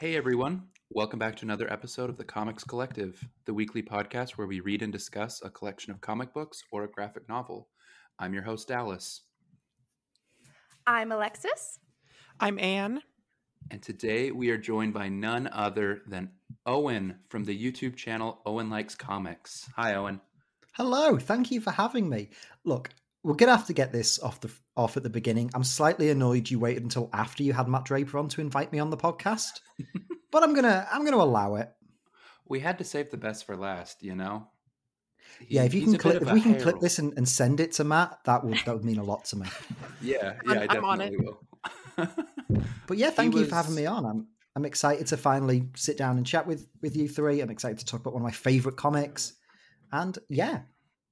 Hey everyone, welcome back to another episode of the Comics Collective, the weekly podcast where we read and discuss a collection of comic books or a graphic novel. I'm your host, Dallas, I'm Alexis. I'm Anne. and today we are joined by none other than Owen from the YouTube channel Owen Likes Comics. Hi, Owen. Hello, thank you for having me. Look, we're gonna have to get this off the off at the beginning. I'm slightly annoyed you waited until after you had Matt Draper on to invite me on the podcast, but I'm gonna I'm gonna allow it. We had to save the best for last, you know? He- yeah, if you can a bit click if we can click herald. this and, and send it to Matt, that would that would mean a lot to me. Yeah, yeah, I'm- I I'm on it. definitely will. But yeah, thank you for having me on. I'm I'm excited to finally sit down and chat with with you three. I'm excited to talk about one of my favorite comics, and yeah,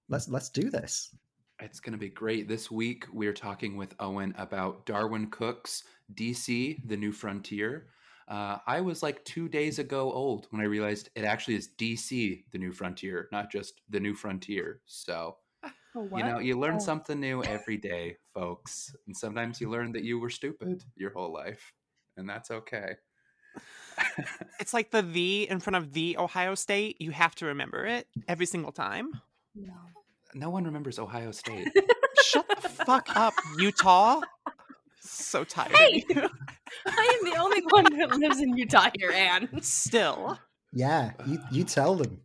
let's let's do this. It's going to be great. This week, we're talking with Owen about Darwyn Cooke's DC, The New Frontier. Uh, I was like two days ago old when I realized it actually is DC, The New Frontier, not just The New Frontier. So, Oh, you know, you learn Oh. something new every day, folks. And sometimes you learn that you were stupid your whole life, and that's okay. It's like the the in front of the Ohio State. You have to remember it every single time. No. No one remembers Ohio State. Shut the fuck up, Utah. So tired. Hey! I am the only one that lives in Utah here, Anne. Still. Yeah, you you tell them.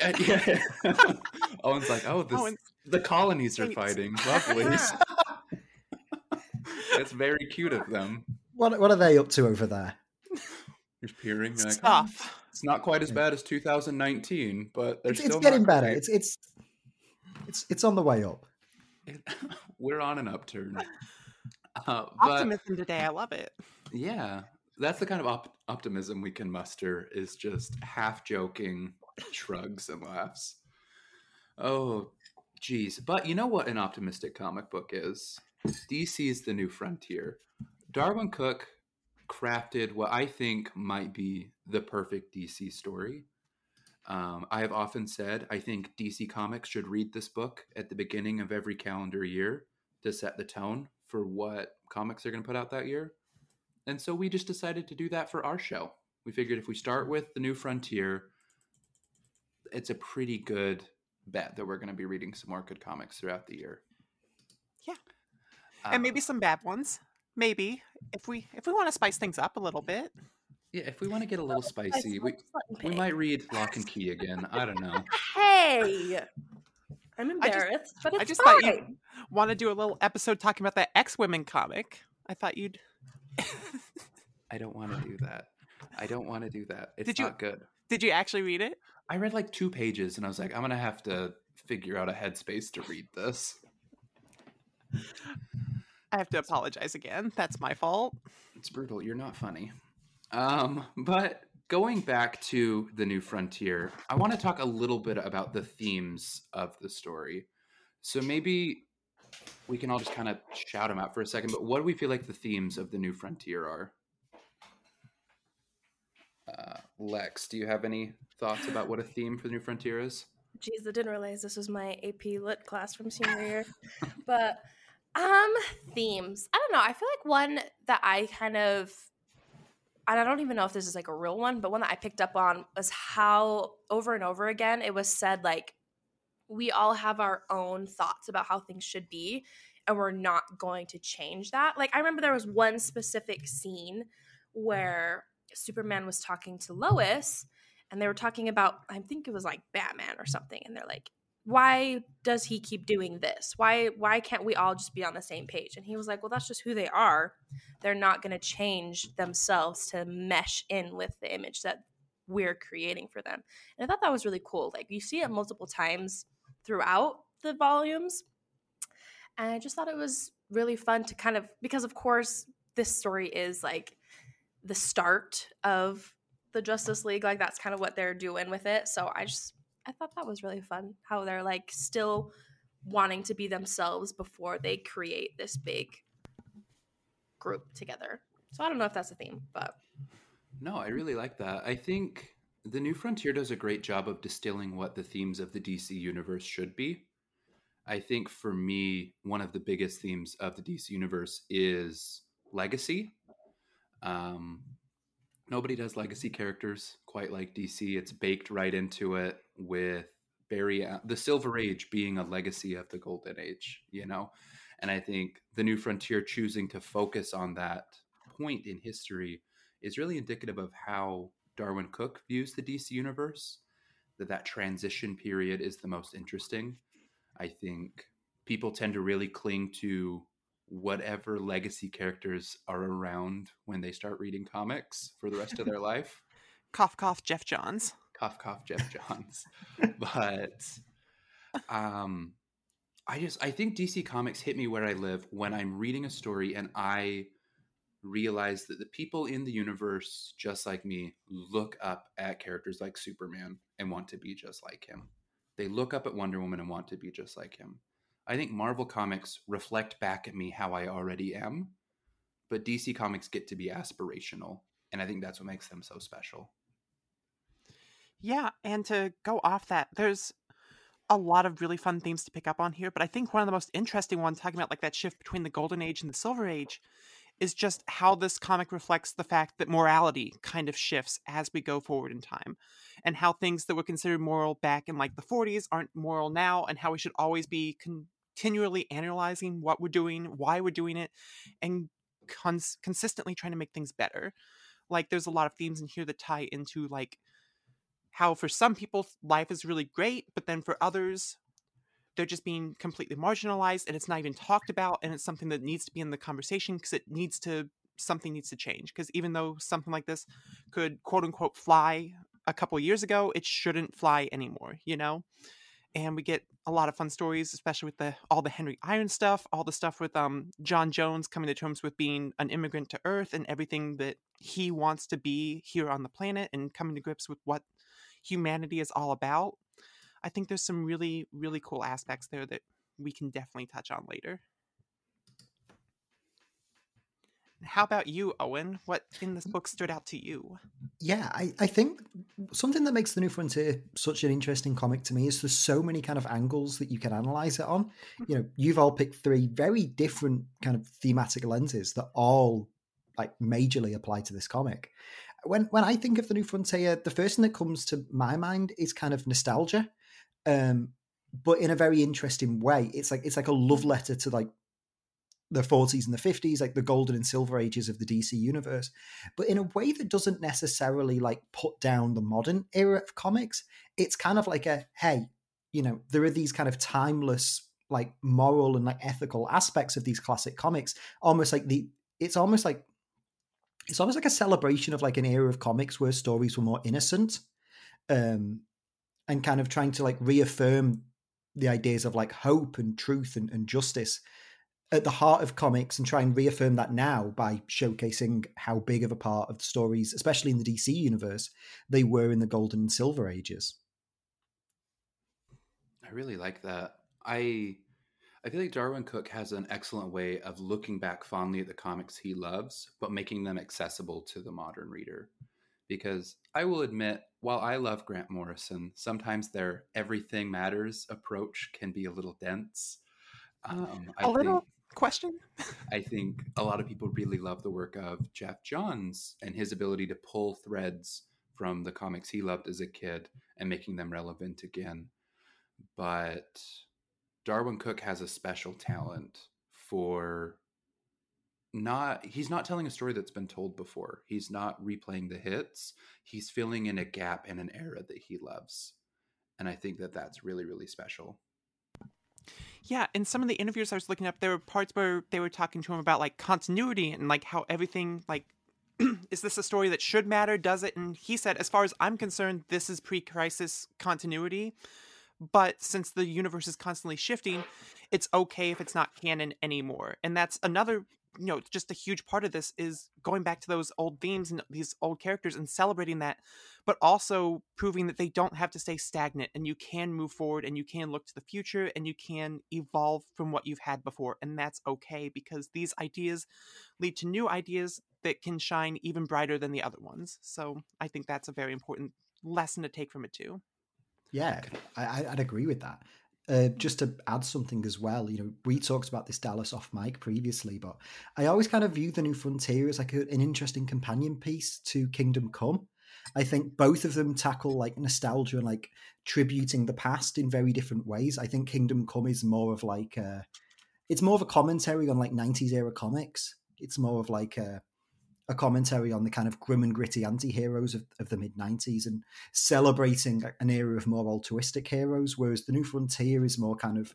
Yeah, yeah. Owen's like, oh, this, and the colonies are Thanks. fighting. Lovely. It's very cute of them. What what are they up to over there? Just peering. You're like, "Oh, it's not quite as bad as 2019, but they're It's, it's still getting better. great. It's it's it's it's on the way up. We're on an upturn. Uh, but Optimism today. I love it. yeah, that's the kind of op- optimism we can muster is just half joking shrugs and laughs. Oh, geez. But you know what an optimistic comic book is? DC's The New Frontier. Darwyn Cooke crafted what I think might be the perfect DC story. Um, I have often said I think DC Comics should read this book at the beginning of every calendar year to set the tone for what comics they're going to put out that year. And so we just decided to do that for our show. We figured if we start with The New Frontier, it's a pretty good bet that we're going to be reading some more good comics throughout the year. Yeah. Uh, and maybe some bad ones. Maybe if we if we want to spice things up a little bit. Yeah, if we want to get a little spicy, we, Just we might read Lock and Key again. I don't know. Hey! I'm I just- embarrassed, but it's I just fine. thought you want to do a little episode talking about that X Women comic. I thought you'd. I don't want to do that. I don't want to do that. It's Did you- not good. Did you actually read it? I read like two pages and I was like, I'm going to have to figure out a headspace to read this. I have to apologize again. That's my fault. It's brutal. You're not funny. Um, but going back to the new frontier, I want to talk a little bit about the themes of the story. So maybe we can all just kind of shout them out for a second. But what do we feel like the themes of the new frontier are? Uh, Lex, do you have any thoughts about what a theme for the new frontier is? Jeez, I didn't realize this was my AP Lit class from senior year. but um themes. I don't know. I feel like one that I kind of and I don't even know if this is like a real one, but one that I picked up on was how over and over again it was said like we all have our own thoughts about how things should be and we're not going to change that. Like I remember there was one specific scene where Superman was talking to Lois and they were talking about I think it was like Batman or something and they're like why does he keep doing this? Why why can't we all just be on the same page? And he was like, "Well, that's just who they are. They're not going to change themselves to mesh in with the image that we're creating for them." And I thought that was really cool. Like you see it multiple times throughout the volumes. And I just thought it was really fun to kind of because of course this story is like the start of the Justice League. Like that's kind of what they're doing with it. So I just I thought that was really fun how they're like still wanting to be themselves before they create this big group together. So I don't know if that's a theme, but No, I really like that. I think the New Frontier does a great job of distilling what the themes of the DC universe should be. I think for me, one of the biggest themes of the DC universe is legacy. Um, nobody does legacy characters quite like DC. It's baked right into it with Barry, uh, the Silver Age being a legacy of the Golden Age, you know? And I think the New Frontier choosing to focus on that point in history is really indicative of how Darwyn Cooke views the DC universe. That that transition period is the most interesting. I think people tend to really cling to whatever legacy characters are around when they start reading comics for the rest of their life. Cough, cough, Geoff Johns. Cough, cough, Geoff Johns. but um, I just I think DC Comics hit me where I live when I'm reading a story and I realize that the people in the universe, just like me, look up at characters like Superman and want to be just like him. They look up at Wonder Woman and want to be just like him. I think Marvel Comics reflect back at me how I already am, but DC Comics get to be aspirational. And I think that's what makes them so special. Yeah, and to go off that, there's a lot of really fun themes to pick up on here, but I think one of the most interesting ones, talking about like that shift between the Golden Age and the Silver Age, is just how this comic reflects the fact that morality kind of shifts as we go forward in time, and how things that were considered moral back in like the 40s aren't moral now, and how we should always be continually analyzing what we're doing, why we're doing it, and cons- consistently trying to make things better. Like, there's a lot of themes in here that tie into like how for some people life is really great, but then for others, they're just being completely marginalized and it's not even talked about and it's something that needs to be in the conversation because it needs to something needs to change. Because even though something like this could quote unquote fly a couple years ago it shouldn't fly anymore you know? And we get a lot of fun stories especially with the all the henry iron stuff all the stuff with um j'onn j'onzz coming to terms with being an immigrant to earth and everything that he wants to be here on the planet and coming to grips with what humanity is all about. I think there's some really, really cool aspects there that we can definitely touch on later. How about you, Owen? What in this book stood out to you? Yeah, I, I think something that makes The New Frontier such an interesting comic to me is there's so many kind of angles that you can analyze it on. Hmm. You know, you've all picked three very different kind of thematic lenses that all like majorly apply to this comic when when I think of the New Frontier, the first thing that comes to my mind is kind of nostalgia, um, but in a very interesting way. It's like it's like a love letter to like the 40s and the 50s, like the golden and silver ages of the DC universe, but in a way that doesn't necessarily like put down the modern era of comics. It's kind of like a hey, you know, there are these kind of timeless like moral and like ethical aspects of these classic comics, almost like the it's almost like it's almost like a celebration of like an era of comics where stories were more innocent um and kind of trying to like reaffirm the ideas of like hope and truth and, and justice at the heart of comics and try and reaffirm that now by showcasing how big of a part of the stories, especially in the DC universe, they were in the golden and silver ages. I really like that. I I feel like Darwyn Cooke has an excellent way of looking back fondly at the comics he loves, but making them accessible to the modern reader. Because I will admit, while I love Grant Morrison, sometimes their everything matters approach can be a little dense. Um, a little think, question. I think a lot of people really love the work of Geoff Johns and his ability to pull threads from the comics he loved as a kid and making them relevant again. But Darwyn Cooke has a special talent for not he's not telling a story that's been told before. He's not replaying the hits. He's filling in a gap in an era that he loves. And I think that that's really really special. Yeah, in some of the interviews I was looking up, there were parts where they were talking to him about like continuity and like how everything like is this a story that should matter? Does it? And he said, as far as I'm concerned, this is pre-crisis continuity. But since the universe is constantly shifting, it's okay if it's not canon anymore. And that's another you know just a huge part of this is going back to those old themes and these old characters and celebrating that but also proving that they don't have to stay stagnant and you can move forward and you can look to the future and you can evolve from what you've had before. And that's okay because these ideas lead to new ideas that can shine even brighter than the other ones. So i think that's a very important lesson to take from it too yeah, I, would agree with that. uh, just to add something as well, you know, we talked about this Dallas off mic previously, but I always kind of view the New Frontier as like a, an interesting companion piece to Kingdom Come. I think both of them tackle like nostalgia and like tributing the past in very different ways. I think Kingdom Come is more of like a, it's more of a commentary on like 90s era comics. It's more of like a, a commentary on the kind of grim and gritty anti-heroes of, of the mid 90s and celebrating an era of more altruistic heroes whereas the new frontier is more kind of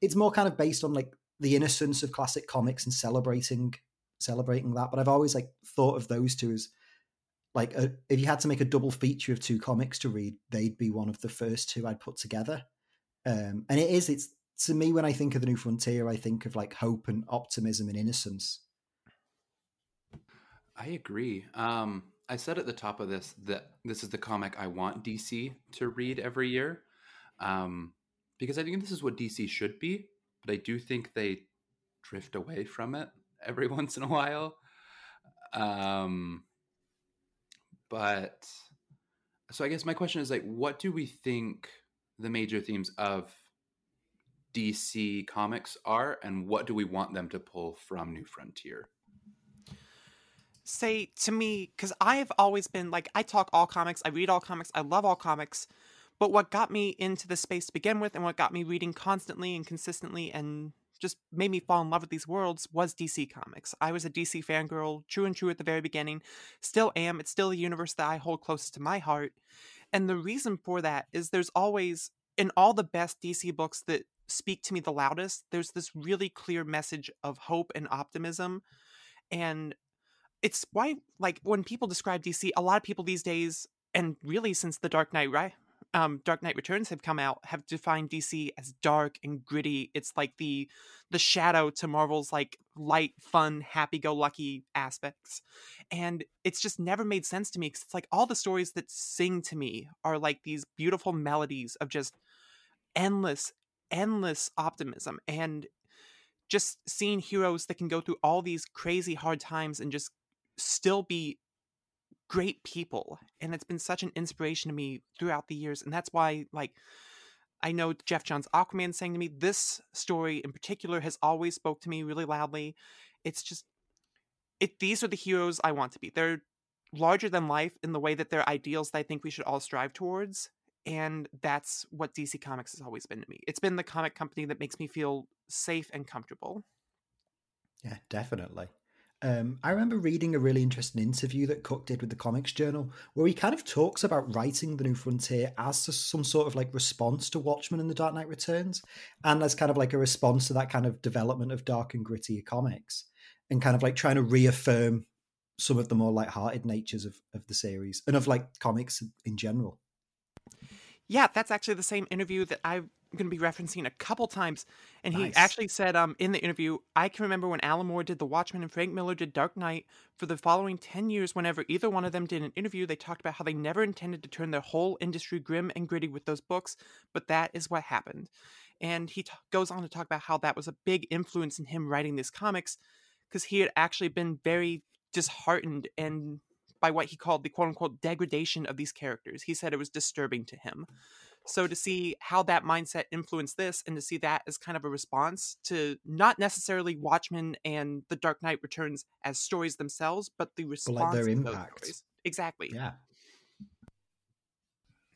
it's more kind of based on like the innocence of classic comics and celebrating celebrating that. But i've always like thought of those two as like a, if you had to make a double feature of two comics to read they'd be one of the first two i'd put together. Um, and it is it's to me when i think of the new frontier i think of like hope and optimism and innocence I agree. Um, I said at the top of this that this is the comic I want DC to read every year, um, because I think this is what DC should be. But I do think they drift away from it every once in a while. Um, but so I guess my question is like, what do we think the major themes of DC comics are, and what do we want them to pull from New Frontier? Say to me because I've always been like I talk all comics, I read all comics, I love all comics. But what got me into the space to begin with, and what got me reading constantly and consistently, and just made me fall in love with these worlds was DC Comics. I was a DC fangirl, true and true at the very beginning. Still am. It's still the universe that I hold closest to my heart. And the reason for that is there's always, in all the best DC books that speak to me the loudest, there's this really clear message of hope and optimism. And it's why like when people describe DC, a lot of people these days, and really since the Dark Knight, right? Um, Dark Knight Returns have come out, have defined DC as dark and gritty. It's like the the shadow to Marvel's like light, fun, happy-go-lucky aspects, and it's just never made sense to me because it's like all the stories that sing to me are like these beautiful melodies of just endless, endless optimism and just seeing heroes that can go through all these crazy hard times and just still be great people and it's been such an inspiration to me throughout the years and that's why like i know geoff johns aquaman saying to me. This story in particular has always spoke to me really loudly. It's just it these are the heroes i want to be. They're larger than life in the way that they're ideals that i think we should all strive towards and that's what dc comics has always been to me. It's been the comic company that makes me feel safe and comfortable. Yeah definitely um, I remember reading a really interesting interview that Cooke did with the Comics Journal, where he kind of talks about writing the New Frontier as some sort of like response to Watchmen and The Dark Knight Returns, and as kind of like a response to that kind of development of dark and gritty comics, and kind of like trying to reaffirm some of the more light-hearted natures of, of the series and of like comics in general. Yeah, that's actually the same interview that I going to be referencing a couple times. And he Nice. actually said um, in the interview, I can remember when Alan Moore did The Watchmen and Frank Miller did Dark Knight. For the following 10 years, whenever either one of them did an interview, they talked about how they never intended to turn their whole industry grim and gritty with those books, but that is what happened. And he t- goes on to talk about how that was a big influence in him writing these comics because he had actually been very disheartened and by what he called the quote unquote degradation of these characters. He said it was disturbing to him. So to see how that mindset influenced this and to see that as kind of a response to not necessarily Watchmen and The Dark Knight Returns as stories themselves, but the response like, their impact. Exactly. Yeah.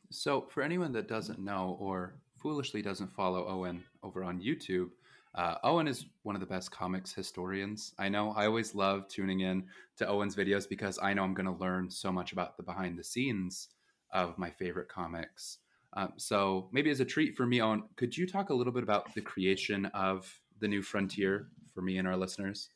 So, for anyone that doesn't know or foolishly doesn't follow Owen over on YouTube, uh, Owen is one of the best comics historians. I know I always love tuning in to Owen's videos because I know I'm going to learn so much about the behind the scenes of my favorite comics. Um, so, maybe as a treat for me, Owen, could you talk a little bit about the creation of the new frontier for me and our listeners?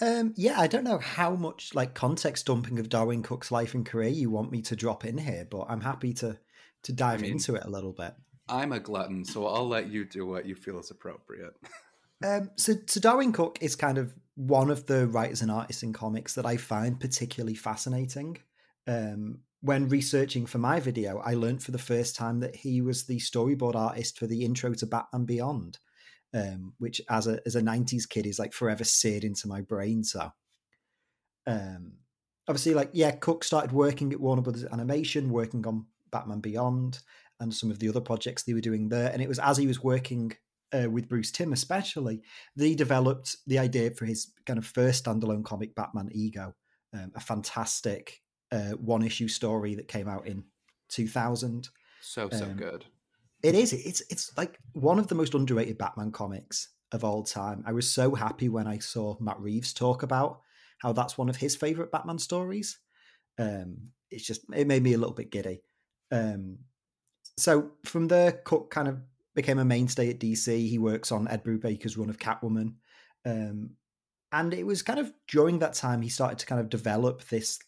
Um, yeah, I don't know how much like context dumping of Darwyn Cooke's life and career you want me to drop in here, but I'm happy to to dive mean- into it a little bit. I'm a glutton, so I'll let you do what you feel is appropriate. Um, so, so Darwyn Cooke is kind of one of the writers and artists in comics that I find particularly fascinating. Um, when researching for my video, I learned for the first time that he was the storyboard artist for the intro to Batman Beyond, um, which as a as a '90s kid is like forever seared into my brain. So, um, obviously, like yeah, Cooke started working at Warner Brothers Animation, working on Batman Beyond, and some of the other projects they were doing there. And it was as he was working uh, with Bruce Timm, especially, that he developed the idea for his kind of first standalone comic, Batman Ego, um, a fantastic uh, one issue story that came out in 2000. So so Um, good. It is. It's it's like one of the most underrated Batman comics of all time. I was so happy when I saw Matt Reeves talk about how that's one of his favorite Batman stories. Um, it's just it made me a little bit giddy. Um, so from there, Cooke kind of became a mainstay at DC. He works on Ed Brubaker's run of Catwoman, um, and it was kind of during that time he started to kind of develop this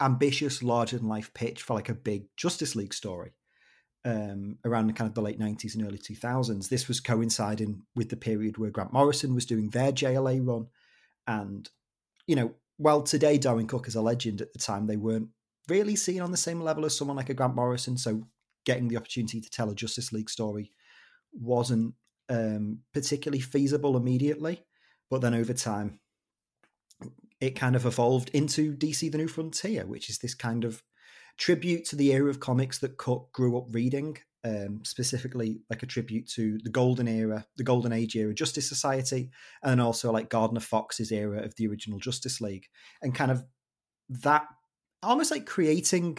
ambitious, larger than life pitch for like a big Justice League story um, around the kind of the late 90s and early 2000s. This was coinciding with the period where Grant Morrison was doing their JLA run. And, you know, while today Darwyn Cooke is a legend, at the time they weren't really seen on the same level as someone like a Grant Morrison. So getting the opportunity to tell a Justice League story wasn't um, particularly feasible immediately. But then over time, it kind of evolved into DC The New Frontier, which is this kind of tribute to the era of comics that Cooke grew up reading, um, specifically like a tribute to the golden era, the golden age era Justice Society, and also like Gardner Fox's era of the original Justice League, and kind of that almost like creating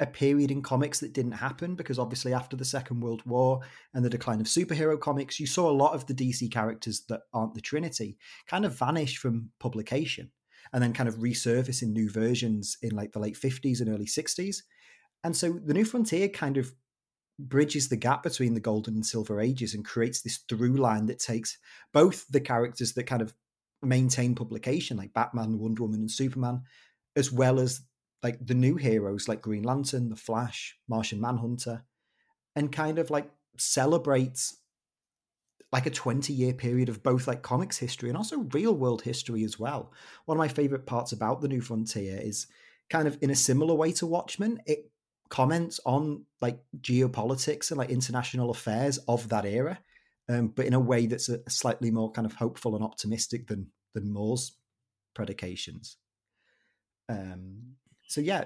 a period in comics that didn't happen because obviously after the Second World War and the decline of superhero comics, you saw a lot of the DC characters that aren't the Trinity kind of vanish from publication and then kind of resurface in new versions in like the late 50s and early 60s. And so the New Frontier kind of bridges the gap between the golden and silver ages and creates this through line that takes both the characters that kind of maintain publication, like Batman, Wonder Woman, and Superman, as well as like the new heroes like Green Lantern, The Flash, Martian Manhunter, and kind of like celebrates like a 20 year period of both like comics history and also real world history as well. One of my favorite parts about the New Frontier is kind of in a similar way to Watchmen, it comments on like geopolitics and like international affairs of that era, um, but in a way that's a, slightly more kind of hopeful and optimistic than than Moore's predications. Um, so yeah,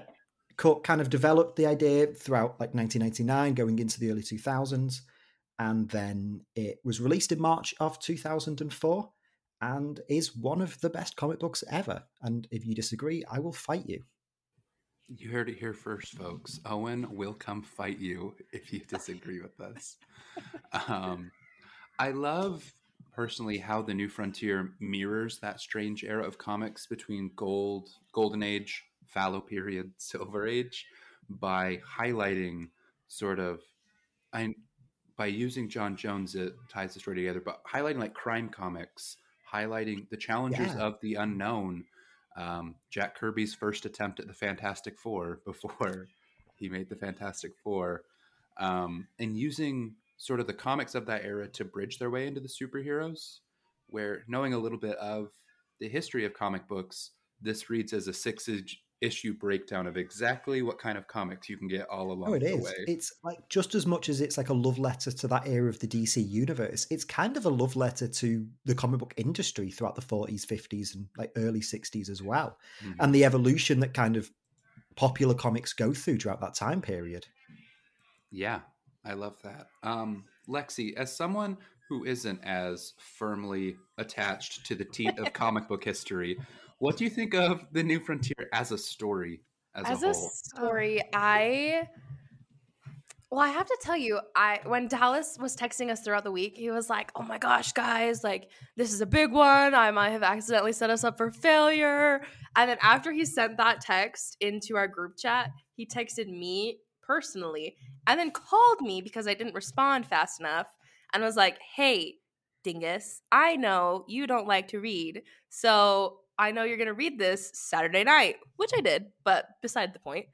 Cooke kind of developed the idea throughout like 1999, going into the early 2000s, and then it was released in March of 2004, and is one of the best comic books ever. And if you disagree, I will fight you. You heard it here first, folks. Owen will come fight you if you disagree with us. Um, I love personally how the New Frontier mirrors that strange era of comics between gold, golden age, fallow period, silver age, by highlighting sort of, I by using John Jones, it ties the story together. But highlighting like crime comics, highlighting the Challengers Yeah. of the unknown. Um, Jack Kirby's first attempt at the Fantastic Four before he made the Fantastic Four, um, and using sort of the comics of that era to bridge their way into the superheroes. Where knowing a little bit of the history of comic books, this reads as a six issue breakdown of exactly what kind of comics you can get all along Oh, it the is. way. It's like just as much as it's like a love letter to that era of the DC universe, it's kind of a love letter to the comic book industry throughout the 40s, 50s, and like early 60s as well. Mhm. And the evolution that kind of popular comics go through throughout that time period. Yeah, I love that. Um, Lexi, as someone who isn't as firmly attached to the teeth of comic book history, what do you think of the New Frontier as a story as, as a a story i well i have to tell you i when dallas was texting us throughout the week he was like oh my gosh guys like this is a big one. I might have accidentally set us up for failure. And then after he sent that text into our group chat he texted me personally and then called me because i didn't respond fast enough and was like hey dingus i know you don't like to read. So I know you're going to read this Saturday night, which I did, but beside the point.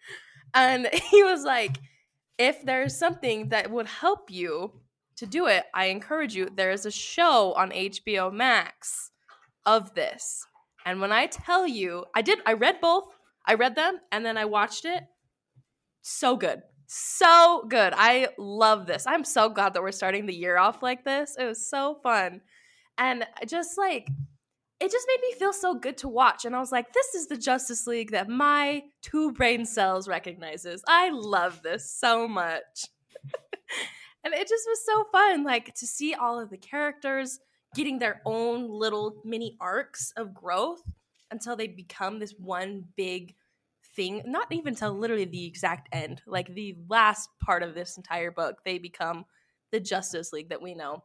And he was like, if there's something that would help you to do it, I encourage you. There is a show on HBO Max of this. And when I tell you, I did, I read both. I read them and then I watched it. So good. So good. I love this. I'm so glad that we're starting the year off like this. It was so fun. And just like, it just made me feel so good to watch. And I was like, this is the Justice League that my two brain cells recognizes. I love this so much. and it just was so fun, like to see all of the characters getting their own little mini arcs of growth until they become this one big thing. Not even till literally the exact end, like the last part of this entire book, they become the Justice League that we know.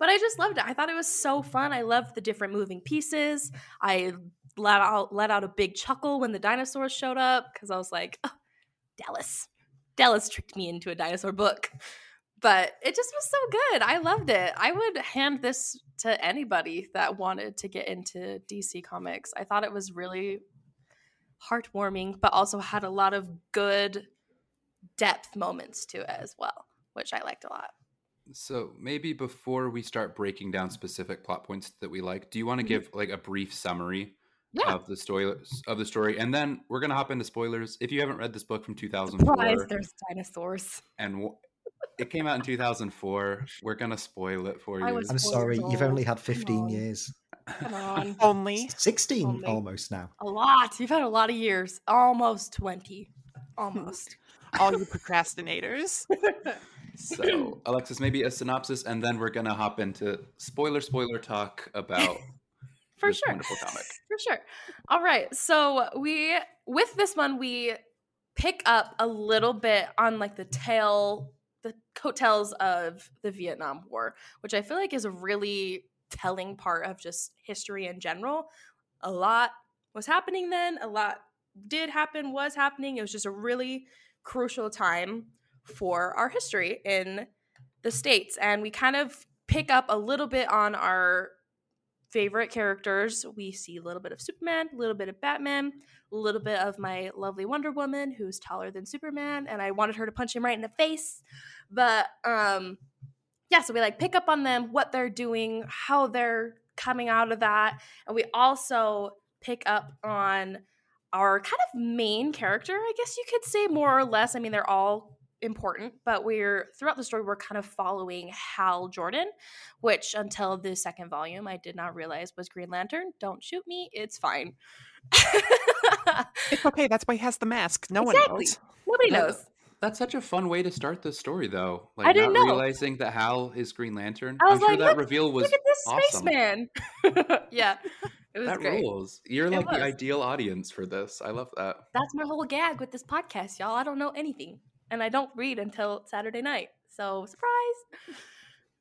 But I just loved it. I thought it was so fun. I loved the different moving pieces. I let out let out a big chuckle when the dinosaurs showed up because I was like, oh, Dallas. Dallas tricked me into a dinosaur book. But it just was so good. I loved it. I would hand this to anybody that wanted to get into DC Comics. I thought it was really heartwarming, but also had a lot of good depth moments to it as well, which I liked a lot. So maybe before we start breaking down specific plot points that we like, do you want to Mhm. give like a brief summary Yeah. of the story of the story, and then we're gonna hop into spoilers. If you haven't read this book from 2004, Surprise, there's dinosaurs. and w- it came out in 2004, we're gonna spoil it for you. I was- I'm sorry, years you've only had 15 on. years. Come on. Only 16 Only. almost now. a lot. You've had a lot of years. Almost 20. Almost. all you procrastinators. So, Alexis, maybe a synopsis, and then we're gonna hop into spoiler spoiler talk about For this sure. wonderful comic. For sure. All right. So we with this one we pick up a little bit on like the tail the coattails of the Vietnam War, which I feel like is a really telling part of just history in general. A lot was happening then, a lot did happen, was happening. It was just a really crucial time for our history in the States. And we kind of pick up a little bit on our favorite characters. We see a little bit of Superman, a little bit of Batman, a little bit of my lovely Wonder Woman, who's taller than Superman, and I wanted her to punch him right in the face. But um yeah, so we like pick up on them, what they're doing, how they're coming out of that. And we also pick up on our kind of main character, I guess you could say more or less. I mean, they're all important, but we're throughout the story, we're kind of following Hal Jordan, which until the second volume, I did not realize was Green Lantern. Don't shoot me, it's fine. It's okay. That's why he has the mask. No Exactly. one knows. Nobody No, knows. That's such a fun way to start the story, though. Like I didn't not know. realizing that Hal is Green Lantern. I was I'm sure like, that look- reveal was Look at this awesome. spaceman. yeah, it was that great. rules. You're It like the ideal audience for this. I love that. That's my whole gag with this podcast, y'all. I don't know anything, and I don't read until Saturday night. So surprise.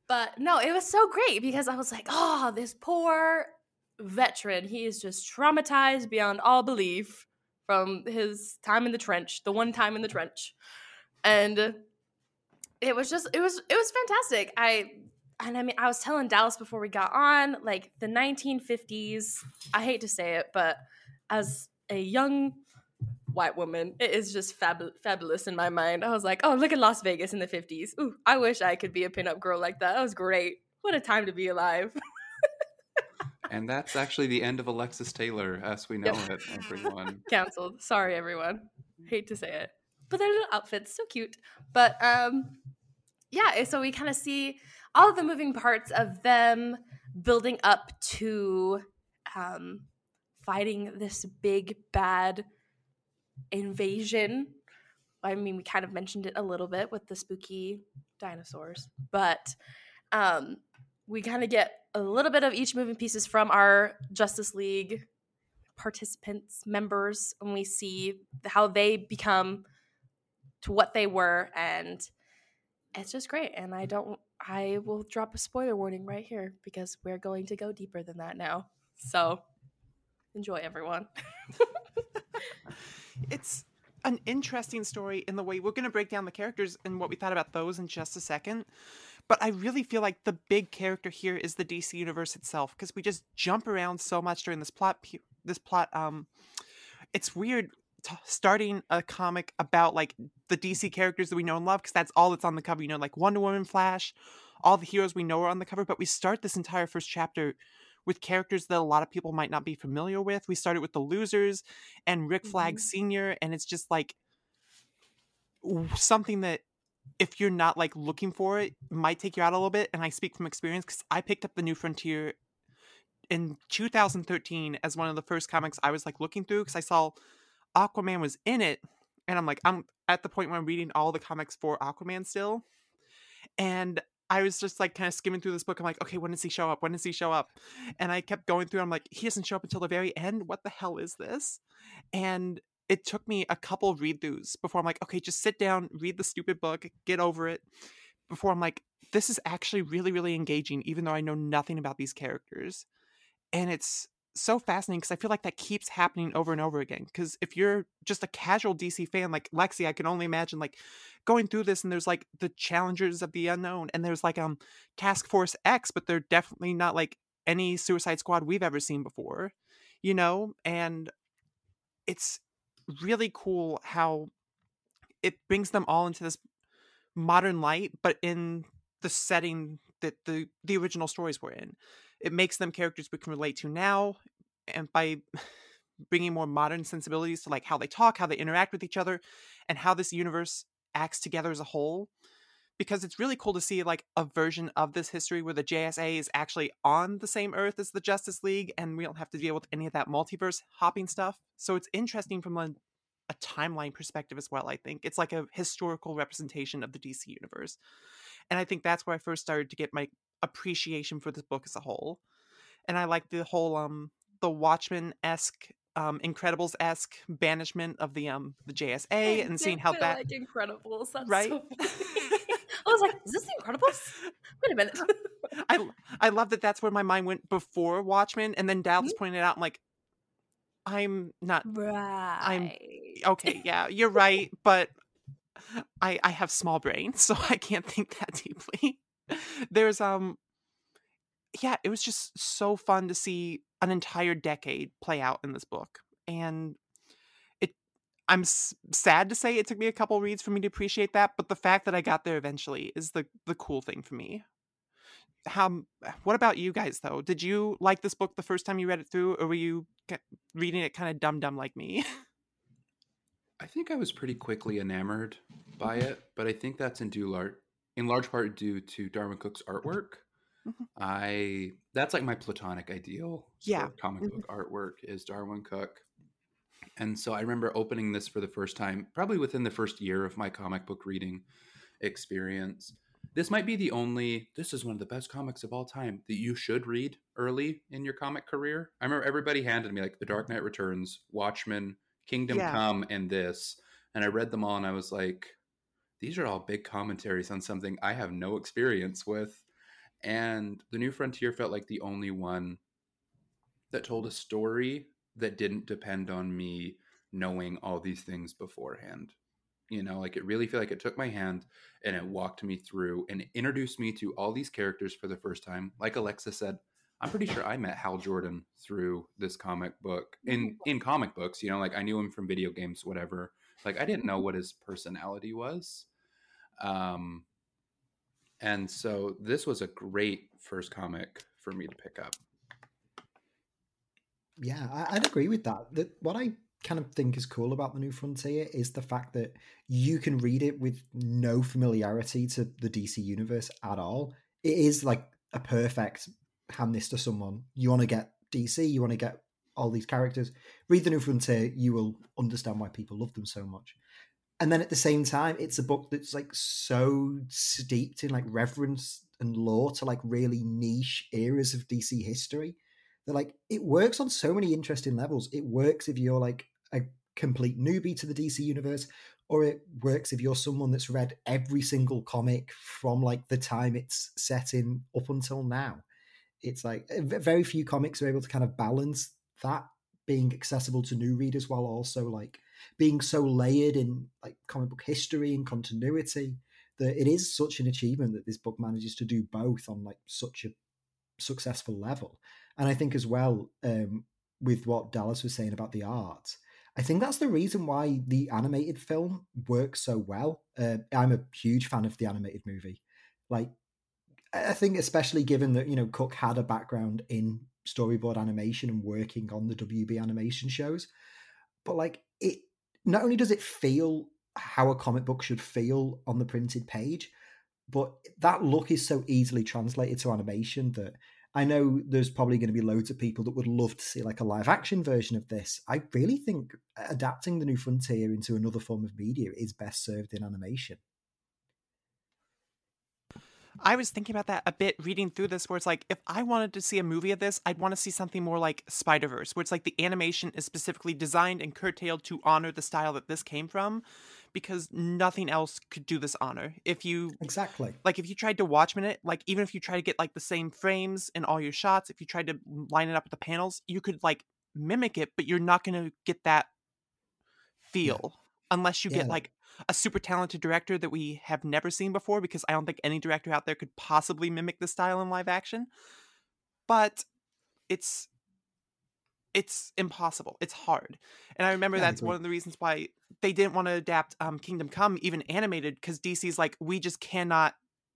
But no, it was so great because I was like, oh, this poor veteran. He is just traumatized beyond all belief from his time in the trench, the one time in the trench. And it was just it was it was fantastic. I and I mean I was telling Dallas before we got on, like the 1950s, I hate to say it, but as a young white woman, it is just fabu- fabulous in my mind. I was like, oh, look at Las Vegas in the 50s. Ooh, I wish I could be a pinup girl like that. That was great. What a time to be alive. And that's actually the end of Alexis Taylor, as we know Yep. it, everyone. Cancelled. Sorry, everyone. Hate to say it. But their little outfits, so cute. But um yeah, so we kind of see all of the moving parts of them building up to um fighting this big bad invasion. I mean, we kind of mentioned it a little bit with the spooky dinosaurs, but um we kind of get a little bit of each moving pieces from our Justice League participants, members, and we see how they become to what they were, and it's just great. And I don't, I will drop a spoiler warning right here because we're going to go deeper than that now. So enjoy, everyone. It's an interesting story in the way we're going to break down the characters and what we thought about those in just a second. But I really feel like the big character here is the DC universe itself because we just jump around so much during this plot. This plot, um, it's weird t- starting a comic about like the DC characters that we know and love because that's all that's on the cover. You know, like Wonder Woman, Flash, all the heroes we know are on the cover. But we start this entire first chapter with characters that a lot of people might not be familiar with. We started with the losers and Rick Flag Mhm. Sr. and it's just like something that if you're not like looking for it might take you out a little bit and I speak from experience cuz I picked up the New Frontier in 2013 as one of the first comics I was like looking through cuz I saw Aquaman was in it and I'm like I'm at the point where I'm reading all the comics for Aquaman still. And I was just like kind of skimming through this book. I'm like, okay, when does he show up? When does he show up? And I kept going through. I'm like, he doesn't show up until the very end. What the hell is this? And it took me a couple read throughs before I'm like, okay, just sit down, read the stupid book, get over it. Before I'm like, this is actually really, really engaging, even though I know nothing about these characters. And it's so fascinating because I feel like that keeps happening over and over again. Because if you're just a casual DC fan like Lexi, I can only imagine like going through this and there's like the challengers of the unknown and there's like um Task Force X, but they're definitely not like any Suicide Squad we've ever seen before, you know? And it's really cool how it brings them all into this modern light, but in the setting that the the original stories were in. It makes them characters we can relate to now, and by bringing more modern sensibilities to like how they talk, how they interact with each other, and how this universe acts together as a whole. Because it's really cool to see like a version of this history where the JSA is actually on the same Earth as the Justice League, and we don't have to deal with any of that multiverse hopping stuff. So it's interesting from a, a timeline perspective as well. I think it's like a historical representation of the DC universe, and I think that's where I first started to get my appreciation for this book as a whole. And I like the whole um the Watchmen esque um Incredibles esque banishment of the um the JSA I and seeing how that like Incredibles. That's Right? so. I was like, is this the Incredibles? Wait a minute. I I love that that's where my mind went before Watchmen and then Dallas Mm-hmm. pointed out I'm like I'm not right. I'm okay, yeah, you're right, but I I have small brain, so I can't think that deeply. There's um yeah, it was just so fun to see an entire decade play out in this book. And it I'm s- sad to say it took me a couple reads for me to appreciate that, but the fact that I got there eventually is the the cool thing for me. How what about you guys though? Did you like this book the first time you read it through or were you reading it kind of dumb dumb like me? I think I was pretty quickly enamored by it, but I think that's in due large, in large part due to Darwyn Cooke's artwork. Mhm. I that's like my platonic ideal Yeah. for comic book artwork is Darwyn Cooke. And so I remember opening this for the first time, probably within the first year of my comic book reading experience. This might be the only, this is one of the best comics of all time that you should read early in your comic career. I remember everybody handed me like The Dark Knight Returns, Watchmen, Kingdom Yeah. Come, and this. And I read them all and I was like, these are all big commentaries on something I have no experience with. And The New Frontier felt like the only one that told a story that didn't depend on me knowing all these things beforehand. You know, like it really felt like it took my hand and it walked me through and introduced me to all these characters for the first time. Like Alexa said, I'm pretty sure I met Hal Jordan through this comic book. In in comic books, you know, like I knew him from video games, whatever. Like I didn't know what his personality was. Um and so this was a great first comic for me to pick up. Yeah, I'd agree with that. That what I kind of think is cool about the New Frontier is the fact that you can read it with no familiarity to the DC universe at all. It is like a perfect hand this to someone. You want to get DC, you want to get all these characters. Read the New Frontier, you will understand why people love them so much. And then at the same time, it's a book that's like so steeped in like reverence and lore to like really niche eras of DC history that like it works on so many interesting levels. It works if you're like a complete newbie to the DC universe, or it works if you're someone that's read every single comic from like the time it's set in up until now. It's like very few comics are able to kind of balance that being accessible to new readers while also like being so layered in like comic book history and continuity that it is such an achievement that this book manages to do both on like such a successful level. And I think as well, um, with what Dallas was saying about the art, I think that's the reason why the animated film works so well. Uh, I'm a huge fan of the animated movie. Like, I I think especially given that you know Cooke had a background in storyboard animation and working on the WB animation shows, but like it, not only does it feel how a comic book should feel on the printed page, but that look is so easily translated to animation that I know there's probably going to be loads of people that would love to see like a live action version of this. I really think adapting the new frontier into another form of media is best served in animation. I was thinking about that a bit reading through this, where it's like, if I wanted to see a movie of this, I'd want to see something more like Spider Verse, where it's like the animation is specifically designed and curtailed to honor the style that this came from, because nothing else could do this honor. If you exactly like, if you tried to Watchmen it, like even if you try to get like the same frames in all your shots, if you tried to line it up with the panels, you could like mimic it, but you're not going to get that feel yeah. unless you yeah. get like a super talented director that we have never seen before because I don't think any director out there could possibly mimic the style in live action. But it's it's impossible. It's hard. And I remember yeah, that's I one of the reasons why they didn't want to adapt um, Kingdom Come even animated because DC's like we just cannot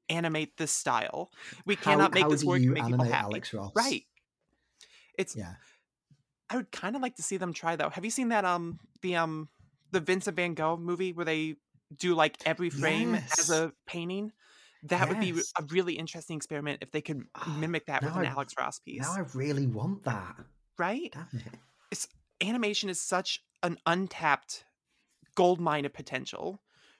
animate this style. We cannot how, make how this work and make people happy. Alex Ross? Right. It's yeah. I would kind of like to see them try though. Have you seen that um the um the Vincent Van Gogh movie where they do like every frame yes. as a painting. That yes. would be a really interesting experiment if they could oh, mimic that with an I, Alex Ross piece. Now I really want that. Right? Damn it. It's animation is such an untapped gold mine of potential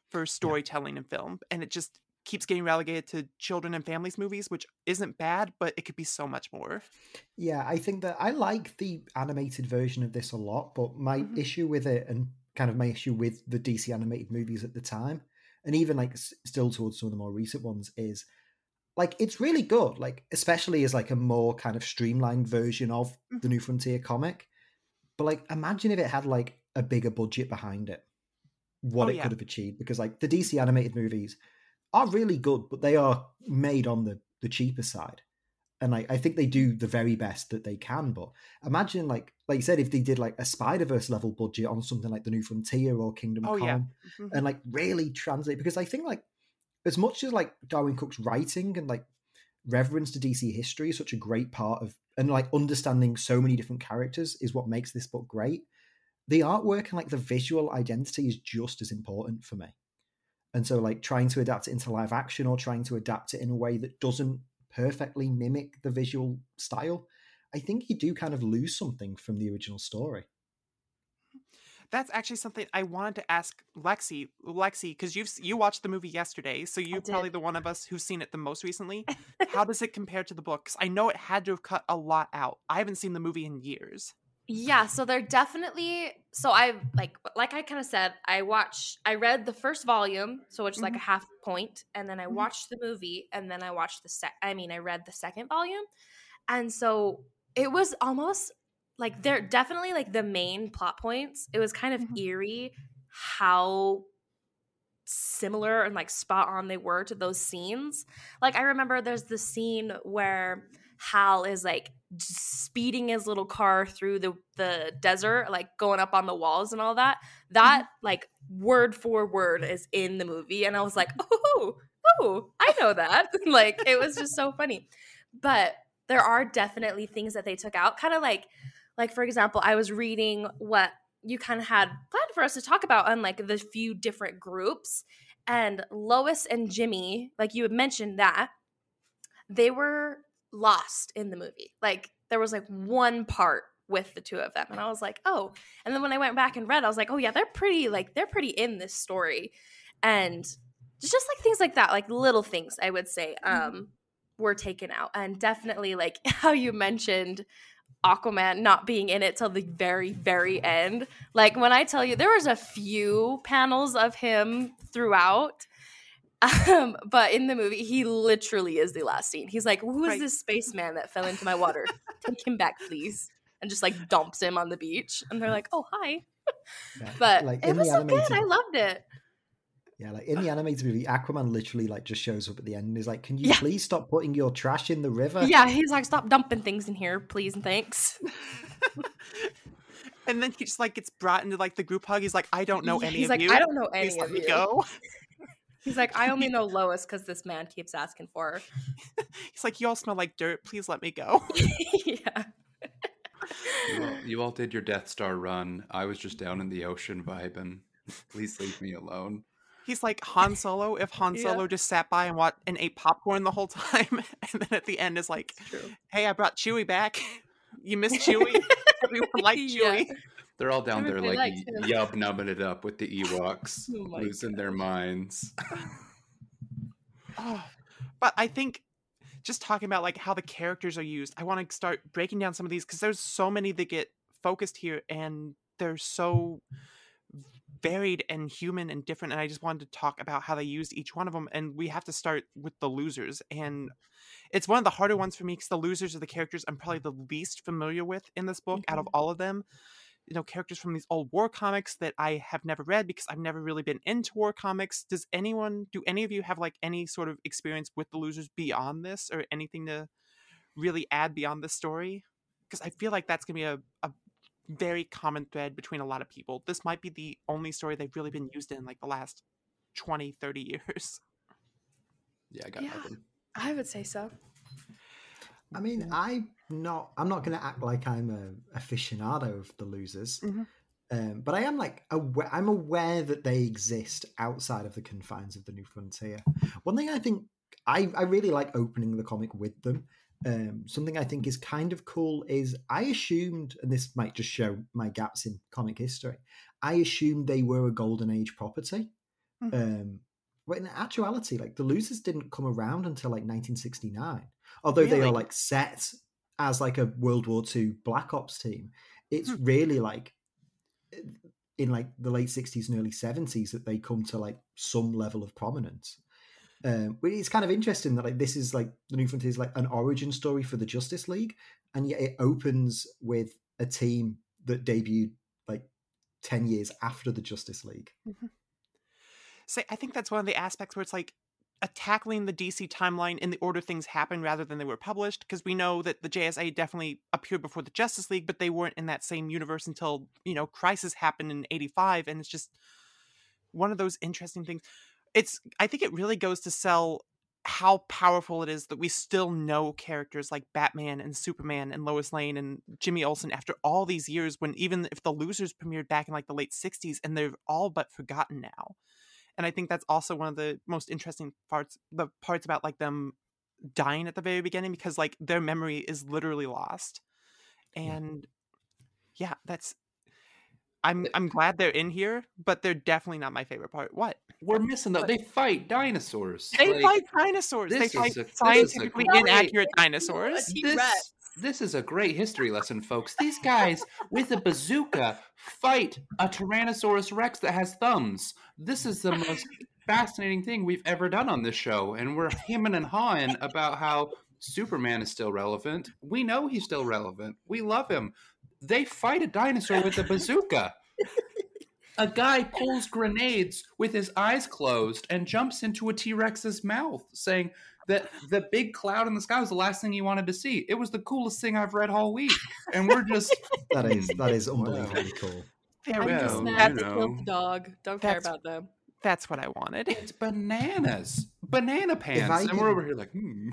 for storytelling yeah. and film, and it just keeps getting relegated to children and families movies, which isn't bad, but it could be so much more. Yeah, I think that I like the animated version of this a lot, but my Mhm. issue with it and kind of my issue with the DC animated movies at the time, and even like s- still towards some of the more recent ones, is like it's really good. Like especially as like a more kind of streamlined version of the mm-hmm. New Frontier comic. But like imagine if it had like a bigger budget behind it, what Oh, it yeah. could have achieved. Because like the DC animated movies are really good, but they are made on the the cheaper side. And like I think they do the very best that they can. But imagine like like you said, if they did like a Spider Verse level budget on something like the New Frontier or Kingdom Oh, Come, yeah. Mhm. and like really translate because I think like as much as like Darwyn Cooke's writing and like reverence to DC history is such a great part of and like understanding so many different characters is what makes this book great. The artwork and like the visual identity is just as important for me. And so like trying to adapt it into live action or trying to adapt it in a way that doesn't perfectly mimic the visual style, I think you do kind of lose something from the original story. That's actually something I wanted to ask Lexi. Lexi, because you've you watched the movie yesterday, so you're probably the one of us who's seen it the most recently. How does it compare to the books? I know it had to have cut a lot out. I haven't seen the movie in years. Yeah, so they're definitely so I like like I kind of said, I watched I read the first volume, so which is like a half point, and then I Mhm. watched the movie and then I watched the sec I mean I read the second volume. And so it was almost like they're definitely like the main plot points. It was kind of Mhm. eerie how similar and like spot on they were to those scenes. Like I remember there's the scene where Hal is like speeding his little car through the the desert, like going up on the walls and all that. That mm-hmm. like word for word is in the movie, and I was like, oh, oh, I know that. like it was just so funny. But there are definitely things that they took out, kind of like, like for example, I was reading what you kind of had planned for us to talk about on like the few different groups, and Lois and Jimmy, like you had mentioned that they were lost in the movie. Like there was like one part with the two of them and I was like, "Oh." And then when I went back and read, I was like, "Oh yeah, they're pretty like they're pretty in this story." And just like things like that, like little things I would say um were taken out. And definitely like how you mentioned Aquaman not being in it till the very very end. Like when I tell you there was a few panels of him throughout um, but in the movie, he literally is the last scene. He's like, "Who is Right. this spaceman that fell into my water? Take him back, please!" And just like dumps him on the beach. And they're like, "Oh, hi." Yeah. But Like, it was so good. I loved it. Yeah, like in the animated movie, Aquaman literally like just shows up at the end and is like, "Can you Yeah. please stop putting your trash in the river?" Yeah, he's like, "Stop dumping things in here, please and thanks." and then he just like gets brought into like the group hug. He's like, I don't know Yeah, any he's of like, you. "I don't know any Please let of me go. He's like, "I only know Lois because this man keeps asking for her." He's like, you all smell like dirt. Please let me go. yeah. You all, you all did your Death Star run. I was just down in the ocean vibing. Please leave me alone. He's like Han Solo if Han Yeah. Solo just sat by and watched and ate popcorn the whole time, and then at the end is like, "Hey, I brought Chewie back. You miss Chewie? Everyone liked Yeah. Chewie." They're all down there like likes yub nubbing it up with the Ewoks, Oh my losing their minds. Oh, but I think just talking about like how the characters are used, I want to start breaking down some of these because there's so many that get focused here, and they're so varied and human and different. And I just wanted to talk about how they used each one of them. And we have to start with the losers, and it's one of the harder ones for me because the losers are the characters I'm probably the least familiar with in this book out of all of them. You know, characters from these old war comics that I have never read because I've never really been into war comics. Does anyone, do any of you have like any sort of experience with the losers beyond this or anything to really add beyond this story? Because I feel like that's going to be a, a very common thread between a lot of people. This might be the only story they've really been used in like the last 20, 30 years. Yeah, I got Yeah. nothing. I would say so. I mean, I'm not. I'm not going to act like I'm a aficionado of the losers, Mhm. um, but I am like aware, I'm aware that they exist outside of the confines of the New Frontier. One thing I think I I really like opening the comic with them. Um, something I think is kind of cool is I assumed, and this might just show my gaps in comic history. I assumed they were a golden age property. Mhm. Um, but in actuality, like the losers didn't come around until like 1969 although they are like set as like a World War II Black Ops team, it's Hmm. really like in like the late sixties and early seventies that they come to like some level of prominence. Um, it's kind of interesting that like this is like the New Frontier is like an origin story for the Justice League, and yet it opens with a team that debuted like ten years after the Justice League. Say, I think that's one of the aspects where it's like a tackling the DC timeline in the order things happened rather than they were published. Because we know that the JSA definitely appeared before the Justice League, but they weren't in that same universe until you know Crisis happened in '85, and it's just one of those interesting things. It's I think it really goes to sell how powerful it is that we still know characters like Batman and Superman and Lois Lane and Jimmy Olsen after all these years when even if the losers premiered back in like the late 60s and they're all but forgotten now and i think that's also one of the most interesting parts the parts about like them dying at the very beginning because like their memory is literally lost. And yeah, that's i'm i'm glad they're in here but they're definitely not my favorite part. What? We're missing though. They fight dinosaurs. they Like, fight dinosaurs. They fight a- this is a scientifically great- inaccurate dinosaurs. this. This is a great history lesson, folks. These guys with a bazooka fight a Tyrannosaurus Rex that has thumbs. This is the most fascinating thing we've ever done on this show, and we're hemming and hawing about how Superman is still relevant. We know he's still relevant. We love him. They fight a dinosaur with a bazooka. A guy pulls grenades with his eyes closed and jumps into a T Rex's mouth, saying that the big cloud in the sky was the last thing he wanted to see. It was the coolest thing I've read all week. And we're just That is that is Wow. unbelievably cool. there I'm we Well, just go you mad that's, they killed the dog. Don't care about them. that's what i wanted it's bananas. Banana pants. I And we're can- over here like, hmm.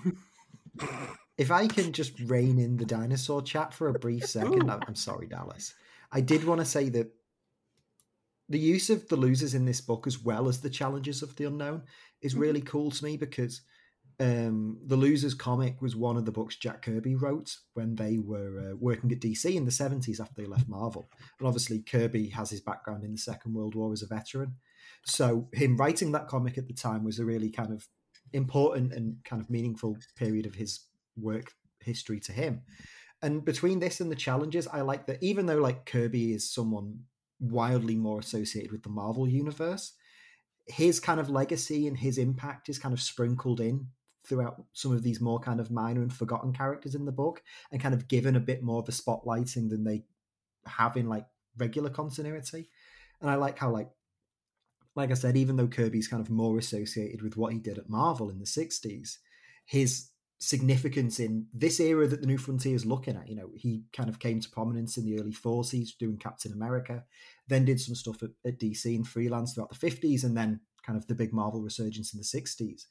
If I can just rein in the dinosaur chat for a brief second, Ooh. I'm, I'm sorry, Dallas. I did want to say that the use of the losers in this book, as well as the Challengers of the Unknown, is Mhm. really cool to me because um, the losers comic was one of the books Jack Kirby wrote when they were uh, working at DC in the 70s after they left Marvel. And obviously, Kirby has his background in the Second World War as a veteran. So, him writing that comic at the time was a really kind of important and kind of meaningful period of his work history to him. And between this and the Challengers, I like that even though like Kirby is someone wildly more associated with the Marvel universe, his kind of legacy and his impact is kind of sprinkled in throughout some of these more kind of minor and forgotten characters in the book and kind of given a bit more of a spotlighting than they have in like regular continuity. And I like how like like I said, even though Kirby's kind of more associated with what he did at Marvel in the 60s, his significance in this era that the New Frontier is looking at, you know, he kind of came to prominence in the early 40s doing Captain America, then did some stuff at, at DC and freelance throughout the 50s, and then kind of the big Marvel resurgence in the 60s.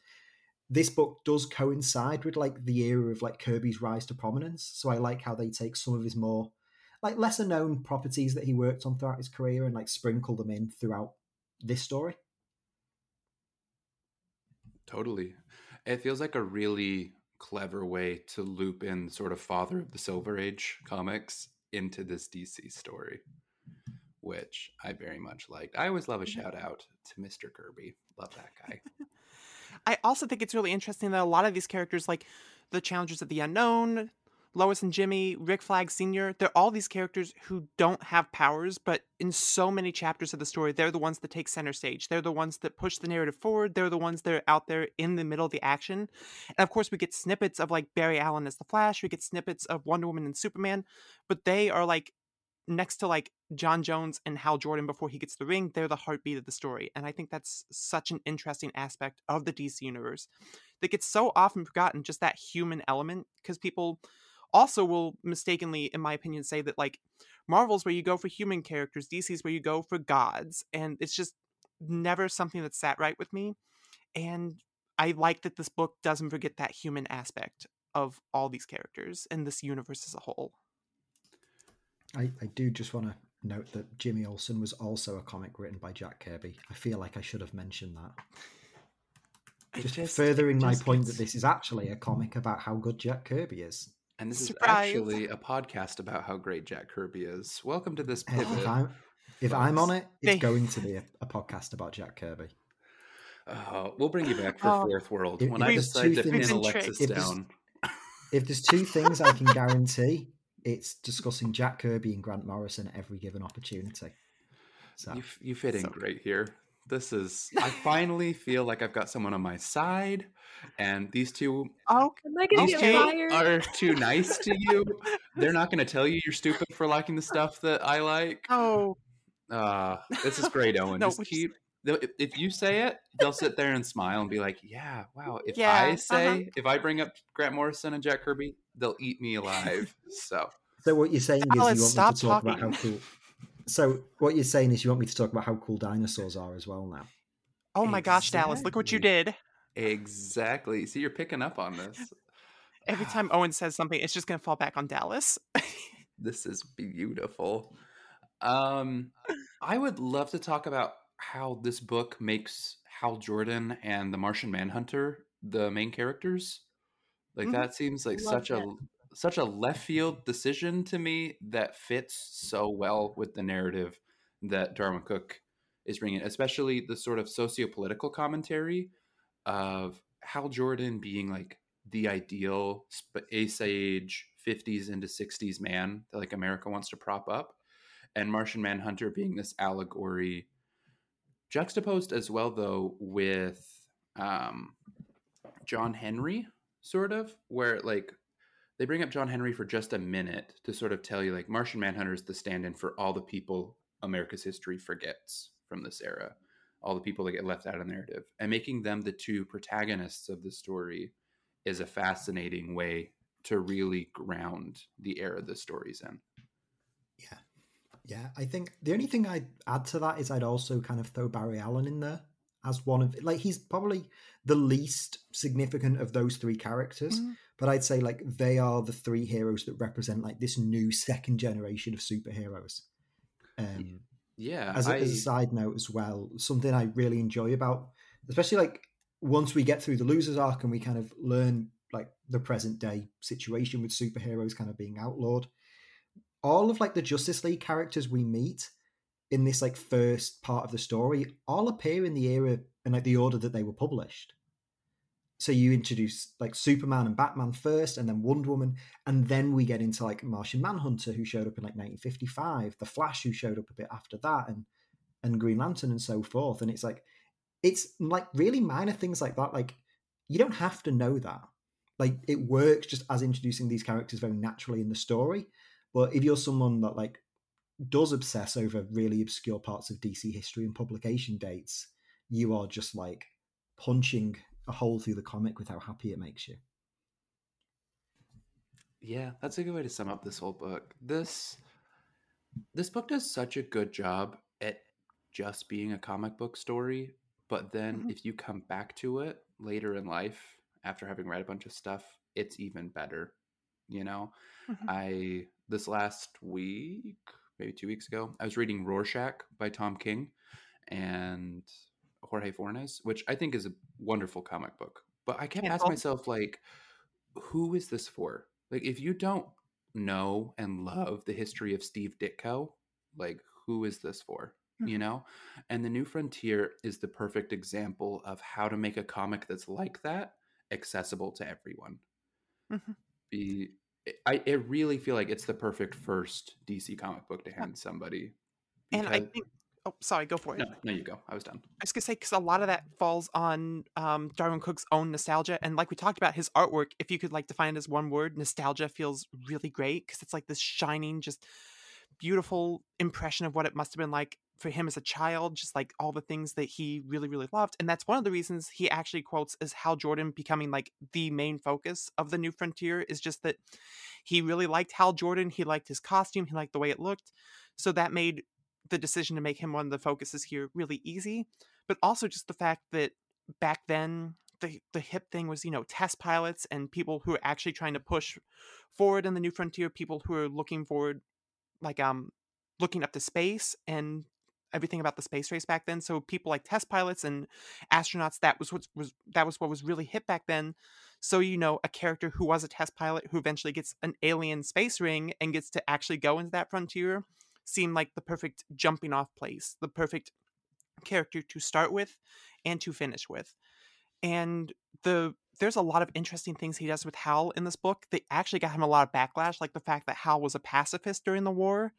This book does coincide with like the era of like Kirby's rise to prominence. So I like how they take some of his more like lesser known properties that he worked on throughout his career and like sprinkle them in throughout this story. Totally. It feels like a really clever way to loop in sort of father of the Silver Age comics into this DC story, which I very much liked. I always love a mm-hmm. shout out to Mr. Kirby. Love that guy. I also think it's really interesting that a lot of these characters, like the Challengers of the Unknown, Lois and Jimmy, Rick Flag Sr., they're all these characters who don't have powers, but in so many chapters of the story, they're the ones that take center stage. They're the ones that push the narrative forward. They're the ones that are out there in the middle of the action. And of course, we get snippets of like Barry Allen as the Flash, we get snippets of Wonder Woman and Superman, but they are like next to like J'onn J'onzz and Hal Jordan before he gets the ring, they're the heartbeat of the story. And I think that's such an interesting aspect of the DC universe that gets so often forgotten, just that human element, because people also will mistakenly, in my opinion, say that like Marvel's where you go for human characters, DC's where you go for gods. And it's just never something that sat right with me. And I like that this book doesn't forget that human aspect of all these characters and this universe as a whole. I, I do just want to note that Jimmy Olsen was also a comic written by Jack Kirby. I feel like I should have mentioned that. It Just, furthering my just point gets- that this is actually a comic about how good Jack Kirby is. And this Surprise. is actually a podcast about how great Jack Kirby is. Welcome to this If. I'm, if I'm on it, it's They- going to be a, a podcast about Jack Kirby. Uh, we'll bring you back for Oh. Fourth World If- when if I there's decide two to things- pin We've Alexis tricked. If there's- down. If there's two things I can guarantee, it's discussing Jack Kirby and Grant Morrison at every given opportunity. So You, f- you fit in So- great here. This is. I finally feel like I've got someone on my side, and these two, Oh, Am I gonna these get two fired? are too nice to you. They're not going to tell you you're stupid for liking the stuff that I like. oh, Uh, this is great, Owen. No, just- keep. They'll- If, if you say it, they'll sit there and smile and be like, "Yeah, wow." If Yeah, I uh-huh. say, if I bring up Grant Morrison and Jack Kirby, they'll eat me alive. So So what you're saying is you want Alice, me to talk about how cool. So what you're saying is you want me to talk about how cool dinosaurs are as well now. oh my gosh, Dallas! Look what you did. exactly. See, you're picking up on this. Every time Owen says something, it's just gonna fall back on Dallas. This is beautiful. Um, I would love to talk about how this book makes Hal Jordan and the Martian Manhunter the main characters. Like Mhm. that seems like Love such a such a left field decision to me that fits so well with the narrative that Darwyn Cooke is bringing, especially the sort of socio-political commentary of Hal Jordan being like the ideal space age 50s into 60s man that like America wants to prop up, and Martian Manhunter being this allegory, juxtaposed as well though with um, John Henry, sort of, where like they bring up John Henry for just a minute to sort of tell you like Martian Manhunter is the stand-in for all the people America's history forgets from this era, all the people that get left out of the narrative, and making them the two protagonists of the story is a fascinating way to really ground the era the story's in. Yeah, I think the only thing I'd add to that is I'd also kind of throw Barry Allen in there as one of like he's probably the least significant of those three characters, Mhm. but I'd say like they are the three heroes that represent like this new second generation of superheroes. Um, Yeah, as I, as a side note as well, something I really enjoy about, especially like once we get through the losers arc and we kind of learn like the present day situation with superheroes kind of being outlawed, all of like the Justice League characters we meet in this like first part of the story all appear in the era and like the order that they were published. So you introduce like Superman and Batman first, and then Wonder Woman, and then we get into like Martian Manhunter, who showed up in like 1955, The Flash, who showed up a bit after that, and and Green Lantern and so forth. And it's like it's like really minor things like that. Like you don't have to know that. Like it works just as introducing these characters very naturally in the story. But if you're someone that like does obsess over really obscure parts of DC history and publication dates, you are just like punching a hole through the comic with how happy it makes you. Yeah, that's a good way to sum up this whole book. This this book does such a good job at just being a comic book story, but then Mhm. if you come back to it later in life after having read a bunch of stuff, it's even better. You know, Mhm. I this last week, maybe two weeks ago, I was reading Rorschach by Tom King, and Jorge Fornes, which I think is a wonderful comic book. But I Yeah, asking well- myself, like, who is this for? Like, if you don't know and love the history of Steve Ditko, like, who is this for? You Mhm. know? And The New Frontier is the perfect example of how to make a comic that's like that accessible to everyone. Mhm. Be I, I really feel like it's the perfect first DC comic book to hand somebody. And I think, oh, sorry, go for it. no, no, you go. I was done. I was gonna say because a lot of that falls on um, Darwyn Cooke's own nostalgia, and like we talked about his artwork. If you could like define it as one word, nostalgia feels really great because it's like this shining, just beautiful impression of what it must have been like for him as a child, just like all the things that he really, really loved. And that's one of the reasons he actually quotes is Hal Jordan becoming like the main focus of the New Frontier is just that he really liked Hal Jordan. He liked his costume. He liked the way it looked. So that made the decision to make him one of the focuses here really easy. But also just the fact that back then the the hip thing was you know test pilots and people who are actually trying to push forward in the new frontier people who are looking forward like um looking up to space and everything about the space race back then so people like test pilots and astronauts that was what was that was what was really hit back then so you know a character who was a test pilot who eventually gets an alien space ring and gets to actually go into that frontier seemed like the perfect jumping off place the perfect character to start with and to finish with and the there's a lot of interesting things he does with Hal in this book that actually got him a lot of backlash, like the fact that Hal was a pacifist during the war.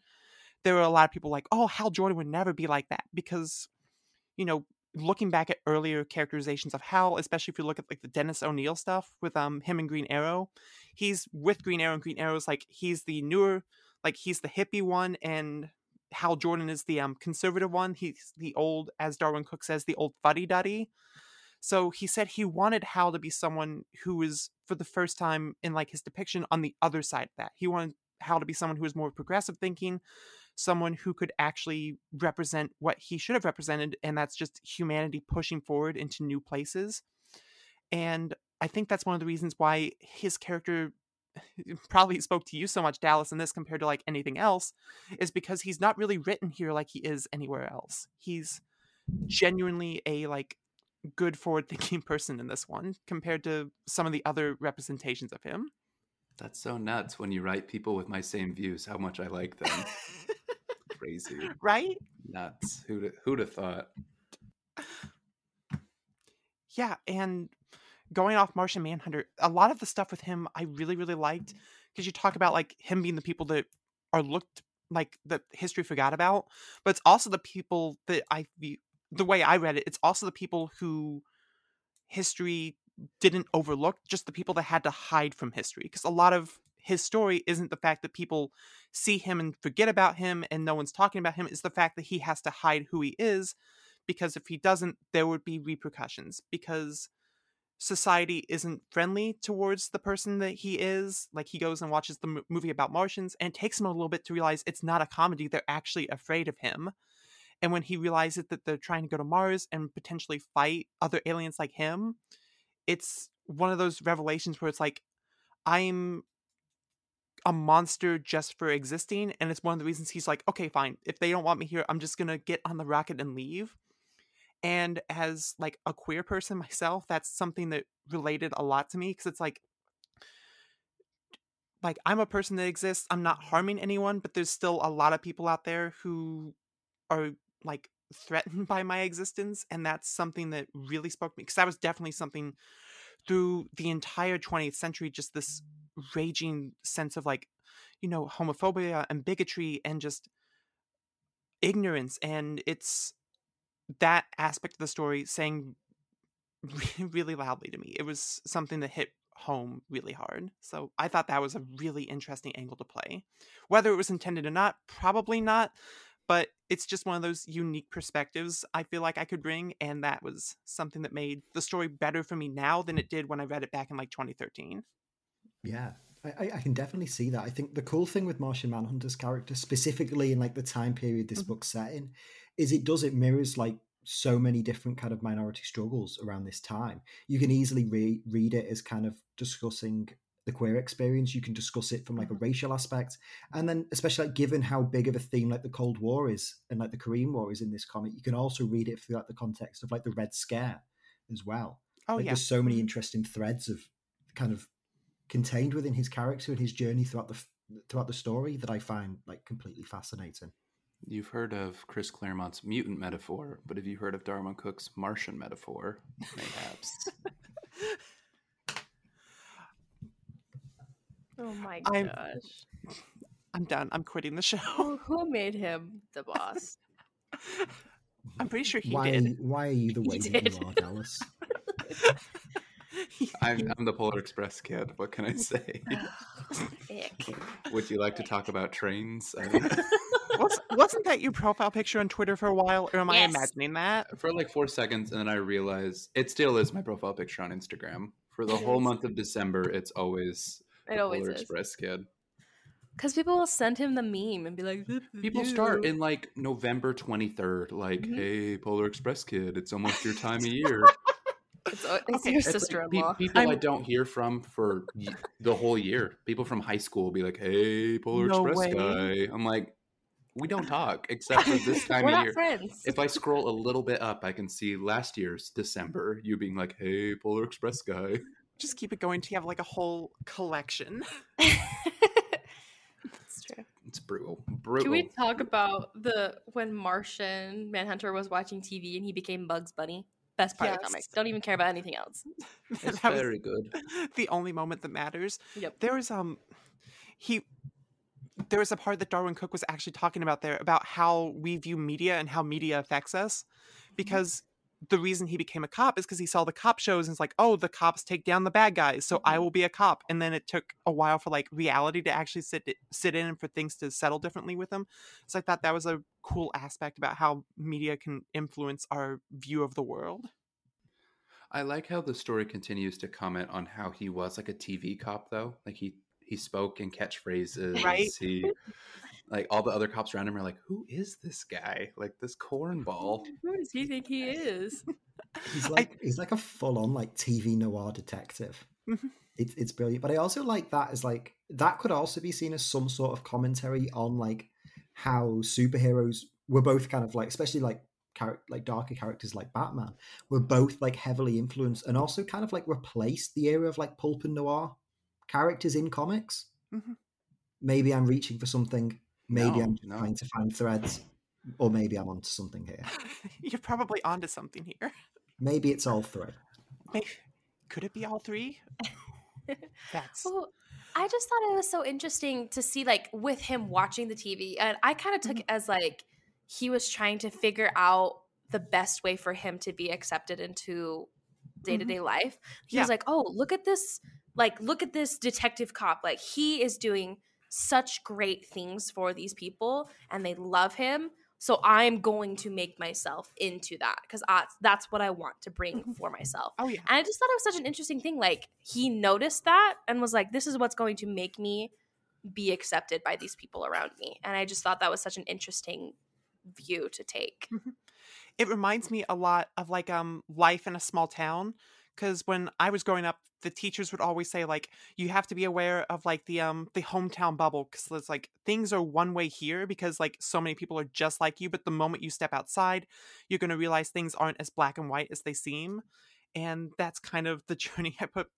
There were a lot of people like, "Oh, Hal Jordan would never be like that," because, you know, looking back at earlier characterizations of Hal, especially if you look at like the Dennis O'Neil stuff with um him and Green Arrow, he's with Green Arrow, and Green Arrow's like he's the newer, like he's the hippie one, and Hal Jordan is the um conservative one. He's the old, as Darwyn Cooke says, the old fuddy duddy. So he said he wanted Hal to be someone who was, for the first time in like his depiction, on the other side of that. He wanted Hal to be someone who was more progressive thinking, someone who could actually represent what he should have represented, and that's just humanity pushing forward into new places. And I think that's one of the reasons why his character probably spoke to you so much, Dallas, in this compared to like anything else, is because he's not really written here like he is anywhere else. He's genuinely a like good forward thinking person in this one compared to some of the other representations of him. That's so nuts when you write people with my same views, how much I like them. Crazy. right? Nuts. Who'd, who'd have thought? Yeah, and going off Martian Manhunter, a lot of the stuff with him I really, really liked because you talk about like him being the people that are looked like that history forgot about, but it's also the people that I the way I read it, it's also the people who history didn't overlook, just the people that had to hide from history. Because a lot of his story isn't the fact that people see him and forget about him and no one's talking about him, it's the fact that he has to hide who he is. Because if he doesn't, there would be repercussions. Because society isn't friendly towards the person that he is. Like he goes and watches the m- movie about Martians, and it takes him a little bit to realize it's not a comedy. They're actually afraid of him. And when he realizes that they're trying to go to Mars and potentially fight other aliens like him, it's one of those revelations where it's like, I'm a monster just for existing. And it's one of the reasons he's like, okay, fine. If they don't want me here, I'm just to get on the rocket and leave. And as like a queer person myself, that's something that related a lot to me because it's like, like I'm a person that exists. I'm not harming anyone, but there's still a lot of people out there who are like threatened by my existence and that's something that really spoke to me because that was definitely something through the entire 20th century just this raging sense of like you know homophobia and bigotry and just ignorance and it's that aspect of the story saying really loudly to me it was something that hit home really hard so i thought that was a really interesting angle to play whether it was intended or not probably not but it's just one of those unique perspectives I feel like I could bring, and that was something that made the story better for me now than it did when I read it back in like 2013. Yeah, I, I can definitely see that. I think the cool thing with Martian Manhunter's character, specifically in like the time period this Mhm. book's set in, is it does it mirrors like so many different kind of minority struggles around this time. You can easily re- read it as kind of discussing the queer experience. You can discuss it from like a racial aspect, and then especially like given how big of a theme like the Cold War is and like the Korean War is in this comic, you can also read it throughout the context of like the Red Scare as well. Oh like, yeah. There's so many interesting threads of kind of contained within his character and his journey throughout the throughout the story that I find like completely fascinating. You've heard of Chris Claremont's mutant metaphor, but have you heard of Darwyn Cooke's Martian metaphor? Mayhaps. Oh my I'm- gosh. I'm done. I'm quitting the show. Who, who made him the boss? I'm pretty sure he why, did. why are you the He way that did. you are, Dallas? I'm, I'm the Polar Express kid. What can I say? Ick. Would you like to talk about trains? Was, wasn't that your profile picture on Twitter for a while, or am I imagining that? for like four seconds, and then I realized it still is my profile picture on Instagram. For the whole month of December, it's always It the always Polar is. Express kid. Because people will send him the meme and be like, People you." start in like November 23rd, like, Mhm. hey, Polar Express kid, it's almost your time of year. It's, it's Okay, your It's sister-in-law. people I I'm- don't hear from for the whole year. People from high school will be like, hey, Polar No Express way. guy. I'm like, we don't talk except for this time We're of not year. friends. If I scroll a little bit up, I can see last year's December, you being like, hey, Polar Express guy. Just keep it going till you have like a whole collection. That's true. It's brutal. Brutal. Can we talk about the when Martian Manhunter was watching TV and he became Bugs Bunny? Best part of the Yes. comic. Don't even care about anything else. It's very good. the only moment that matters. Yep. There was um he there was a part that Darwyn Cooke was actually talking about there about how we view media and how media affects us. Because the reason he became a cop is because he saw the cop shows and it's like, oh, the cops take down the bad guys, so I mm-hmm. will be a cop. And then it took a while for like reality to actually sit sit in and for things to settle differently with him. So I thought that was a cool aspect about how media can influence our view of the world. I like how the story continues to comment on how he was like a TV cop, though. Like he he spoke in catchphrases. Right. He like all the other cops around him are like, "Who is this guy? Like this cornball?" Who does he think he is? He's like he's like a full on like TV noir detective. It's it's brilliant, but I also like that as like that could also be seen as some sort of commentary on like how superheroes were both kind of like, especially like char- like darker characters like Batman, were both like heavily influenced and also kind of like replaced the era of like pulp and noir characters in comics. Mhm. Maybe I'm reaching for something. Maybe No, I'm just no. trying to find threads, or maybe I'm onto something here. You're probably onto something here. Maybe it's all three. May- Could it be all three? That's Well, I just thought it was so interesting to see like with him watching the TV, and I kind of took Mhm. it as like he was trying to figure out the best way for him to be accepted into day to day life. He Yeah. was like, "Oh, look at this! Like, look at this detective cop! Like, he is doing such great things for these people, and they love him." So I'm going to make myself into that because that's what I want to bring Mhm. for myself. oh yeah. And I just thought it was such an interesting thing. Like he noticed that and was like, "This is what's going to make me be accepted by these people around me." And I just thought that was such an interesting view to take. it reminds me a lot of like um life in a small town because when i was growing up the teachers would always say like you have to be aware of like the um the hometown bubble because it's like things are one way here because like so many people are just like you but the moment you step outside you're going to realize things aren't as black and white as they seem and that's kind of the journey i put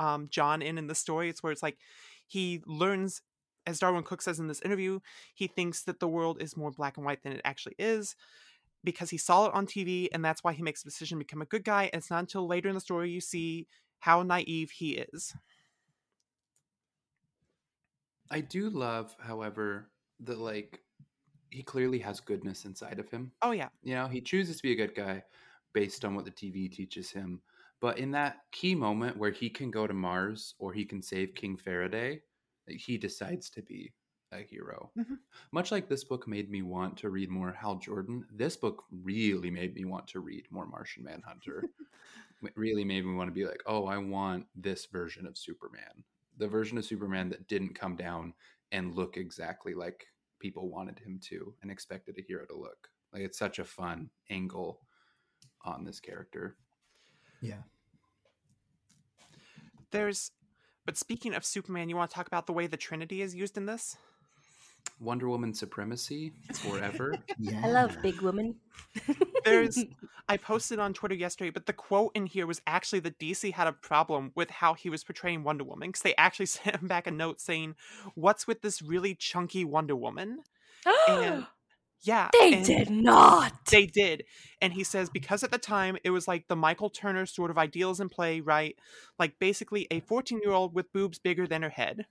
um john in in the story. It's where it's like he learns as Darwyn Cooke says in this interview he thinks that the world is more black and white than it actually is because he saw it on TV and that's why he makes a decision to become a good guy. And it's not until later in the story you see how naive he is. I do love, however, that like he clearly has goodness inside of him. Oh yeah. You know, he chooses to be a good guy based on what the TV teaches him. But in that key moment where he can go to Mars or he can save King Faraday, he decides to be a hero. Mhm. Much like this book made me want to read more Hal Jordan, this book really made me want to read more Martian Manhunter. it really made me want to be like, oh, I want this version of Superman. The version of Superman that didn't come down and look exactly like people wanted him to and expected a hero to look. Like it's such a fun angle on this character. Yeah. There's But speaking of Superman, you want to talk about the way the Trinity is used in this? Wonder Woman supremacy forever. Yeah. I love Big Woman. There's I posted on Twitter yesterday, but the quote in here was actually that DC had a problem with how he was portraying Wonder Woman because they actually sent him back a note saying, "What's with this really chunky Wonder Woman?" And yeah, they did not. They did, and he says because at the time it was like the Michael Turner sort of ideals in play, right? Like basically a 14 year old with boobs bigger than her head.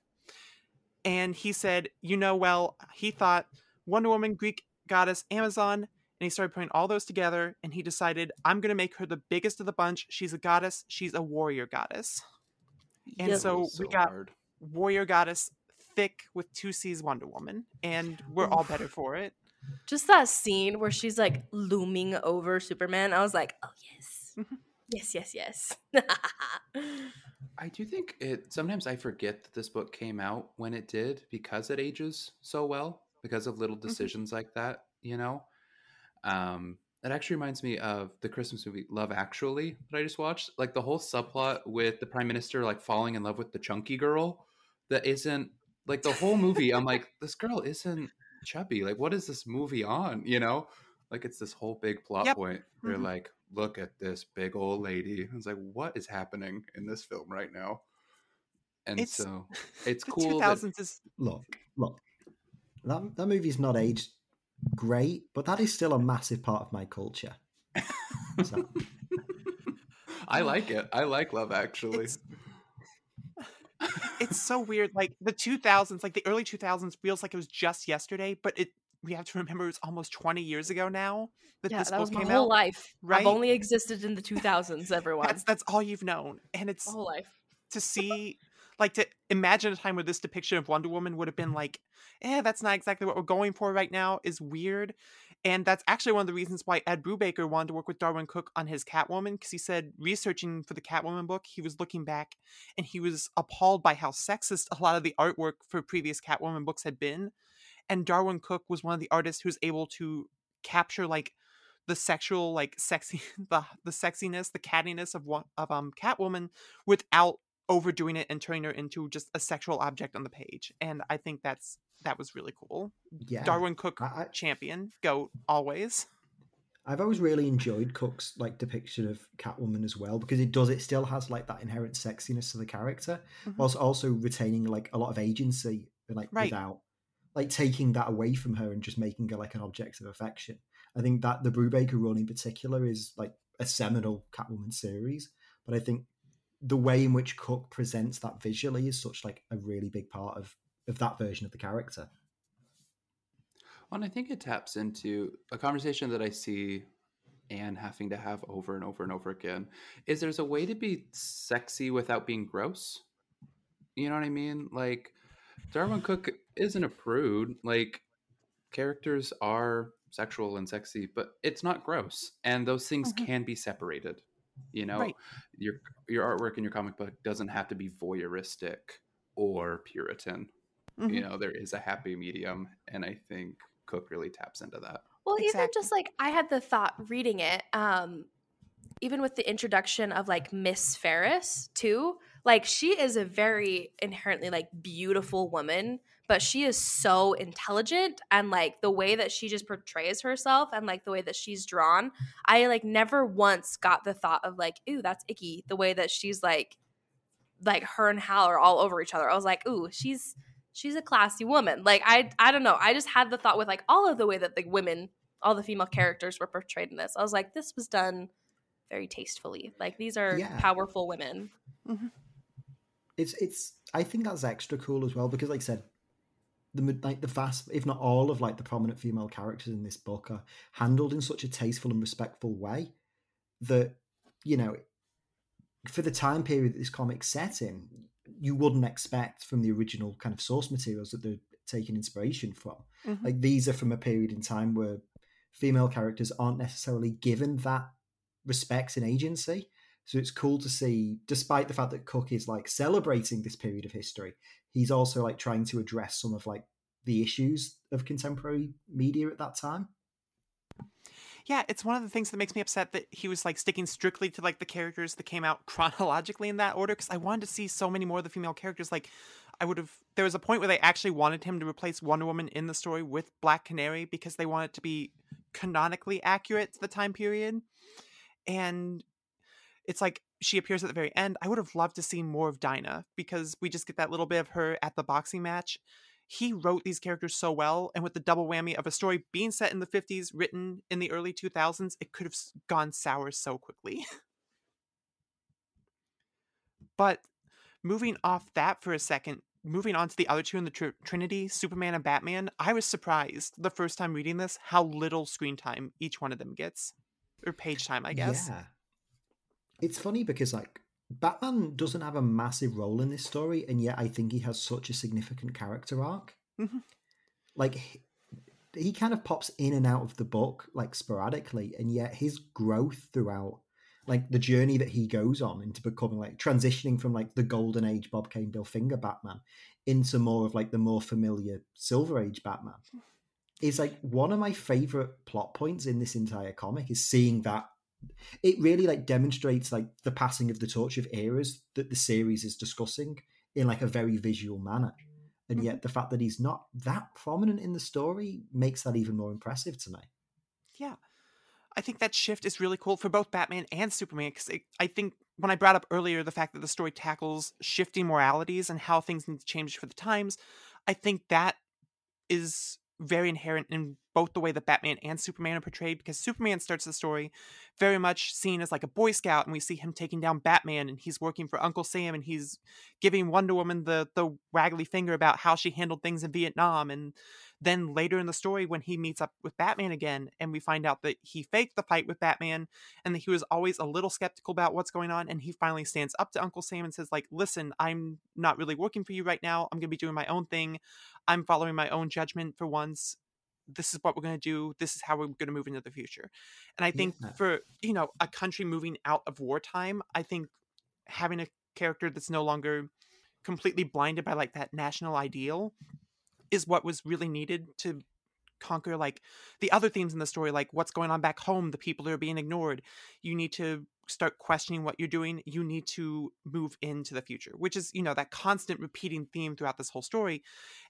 And he said, you know, well, he thought Wonder Woman, Greek goddess, Amazon, and he started putting all those together and he decided i'm going to make her the biggest of the bunch she's a goddess she's a warrior goddess and Yep. so, So we got hard. warrior goddess thick with two c's wonder woman and we're all better for it Just that scene where she's like looming over Superman. I was like, oh yes, Mhm. Yes, yes, yes. I do think it. Sometimes I forget that this book came out when it did because it ages so well because of little decisions like that. You know, um, it actually reminds me of the Christmas movie Love Actually that I just watched. Like the whole subplot with the prime minister like falling in love with the chunky girl that isn't like the whole movie. I'm like, this girl isn't chubby. Like, what is this movie on? You know, like it's this whole big plot Yep. point. They're Mhm. like, look at this big old lady. I was like, what is happening in this film right now? And It's- so it's the cool. that- 2000s is Look, look. That that movie's not aged great, but that is still a massive part of my culture. So, I like it. I like Love Actually. It's- it's so weird like the 2000s like the early 2000s feels like it was just yesterday but it we have to remember it's almost 20 years ago now that yeah, this that book was my came whole out life. right? I've only existed in the 2000s, everyone. that's that's all you've known and it's my whole life. to see like to imagine a time where this depiction of Wonder Woman would have been like, eh, that's not exactly what we're going for right now is weird. And that's actually one of the reasons why Ed Brubaker wanted to work with Darwyn Cooke on his Catwoman, because he said researching for the Catwoman book, he was looking back and he was appalled by how sexist a lot of the artwork for previous Catwoman books had been. And Darwyn Cooke was one of the artists who was able to capture like the sexual, like sexy, the the sexiness, the cattiness of one of um Catwoman without overdoing it and turning her into just a sexual object on the page. And I think that's that was really cool. yeah. Darwyn Cooke I, champion, goat always. I've always really enjoyed Cooke's like depiction of Catwoman as well because it does it still has like that inherent sexiness to the character, Mhm. whilst also retaining like a lot of agency, like Right. without like taking that away from her and just making her like an object of affection. I think that the Brubaker run in particular is like a seminal Catwoman series, but I think the way in which Cooke presents that visually is such like a really big part of of that version of the character. Well, and I think it taps into a conversation that I see Anne having to have over and over and over again. Is there's a way to be sexy without being gross? You know what I mean? Like Darwyn Cooke isn't a prude. Like characters are sexual and sexy, but it's not gross. And those things Mhm. can be separated. You know, Right. your your artwork in your comic book doesn't have to be voyeuristic or Puritan Mhm. you know there is a happy medium and i think Cooke really taps into that Well, even Exactly. just like I had the thought reading it, um, even with the introduction of like Miss Ferris too, like she is a very inherently like beautiful woman, but she is so intelligent and like the way that she just portrays herself and like the way that she's drawn, I like never once got the thought of like, ooh, that's icky. The way that she's like, like her and Hal are all over each other. I was like, ooh, she's she's a classy woman. Like I I don't know. I just had the thought with like all of the way that the women, all the female characters were portrayed in this. I was like, this was done very tastefully. Like these are Yeah. powerful women. Mm-hmm. It's it's i think that's extra cool as well because like i said the like the vast if not all of like the prominent female characters in this book are handled in such a tasteful and respectful way that you know for the time period that this comic's set in you wouldn't expect from the original kind of source materials that they're taking inspiration from Mhm. like these are from a period in time where female characters aren't necessarily given that respect and agency so it's cool to see, despite the fact that Cooke is like celebrating this period of history, he's also like trying to address some of like the issues of contemporary media at that time. Yeah, it's one of the things that makes me upset that he was like sticking strictly to like the characters that came out chronologically in that order because I wanted to see so many more of the female characters. Like, I would have. There was a point where they actually wanted him to replace Wonder Woman in the story with Black Canary because they wanted to be canonically accurate to the time period. And it's like she appears at the very end. I would have loved to see more of Dinah because we just get that little bit of her at the boxing match. He wrote these characters so well, and with the double whammy of a story being set in the 50s, written in the early 2000s, it could have gone sour so quickly. but moving off that for a second, moving on to the other two in the tr- Trinity, Superman and Batman, I was surprised the first time reading this how little screen time each one of them gets. Or page time, I guess. Yeah. It's funny because like Batman doesn't have a massive role in this story, and yet I think he has such a significant character arc. Mhm. Like he, he kind of pops in and out of the book like sporadically, and yet his growth throughout like the journey that he goes on into becoming like transitioning from like the golden age Bob Kane Bill Finger Batman into more of like the more familiar Silver Age Batman is like one of my favorite plot points in this entire comic is seeing that it really like demonstrates like the passing of the torch of eras that the series is discussing in like a very visual manner. And yet mm-hmm. the fact that he's not that prominent in the story makes that even more impressive to me. Yeah. I think that shift is really cool for both Batman and Superman because I think when I brought up earlier the fact that the story tackles shifting moralities and how things need to change for the times, I think that is very inherent in both the way that Batman and Superman are portrayed because Superman starts the story very much seen as like a boy scout and we see him taking down Batman and he's working for Uncle Sam and he's giving Wonder Woman the the waggly finger about how she handled things in Vietnam and then later in the story when he meets up with Batman again and we find out that he faked the fight with Batman and that he was always a little skeptical about what's going on and he finally stands up to Uncle Sam and says like listen I'm not really working for you right now. I'm going to be doing my own thing. I'm following my own judgment for once. This is what we're going to do. This is how we're going to move into the future. And i think Yeah. for you know a country moving out of wartime i think having a character that's no longer completely blinded by like that national ideal is what was really needed to conquer like the other themes in the story like what's going on back home the people are being ignored. You need to start questioning what you're doing. You need to move into the future which is you know that constant repeating theme throughout this whole story.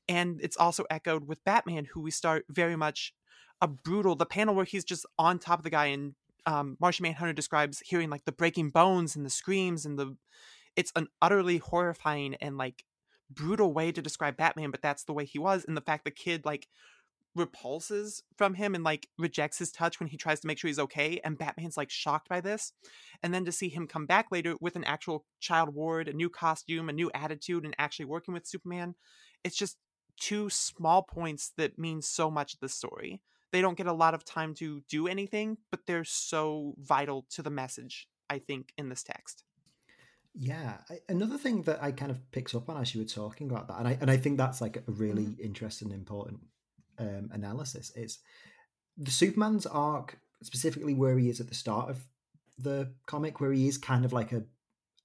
And it's also echoed with batman who we start very much a brutal the panel where he's just on top of the guy and um, martian manhunter describes hearing like the breaking bones and the screams and the it's an utterly horrifying and like brutal way to describe batman but that's the way he was and the fact the kid like repulses from him and like rejects his touch when he tries to make sure he's okay and batman's like shocked by this and then to see him come back later with an actual child ward a new costume a new attitude and actually working with superman it's just two small points that mean so much to the story. They don't get a lot of time to do anything but they're so vital to the message i think in this text Yeah, I, another thing that I kind of picks up on as you were talking about that, and I and I think that's like a really interesting, important um, analysis is the Superman's arc, specifically where he is at the start of the comic, where he is kind of like a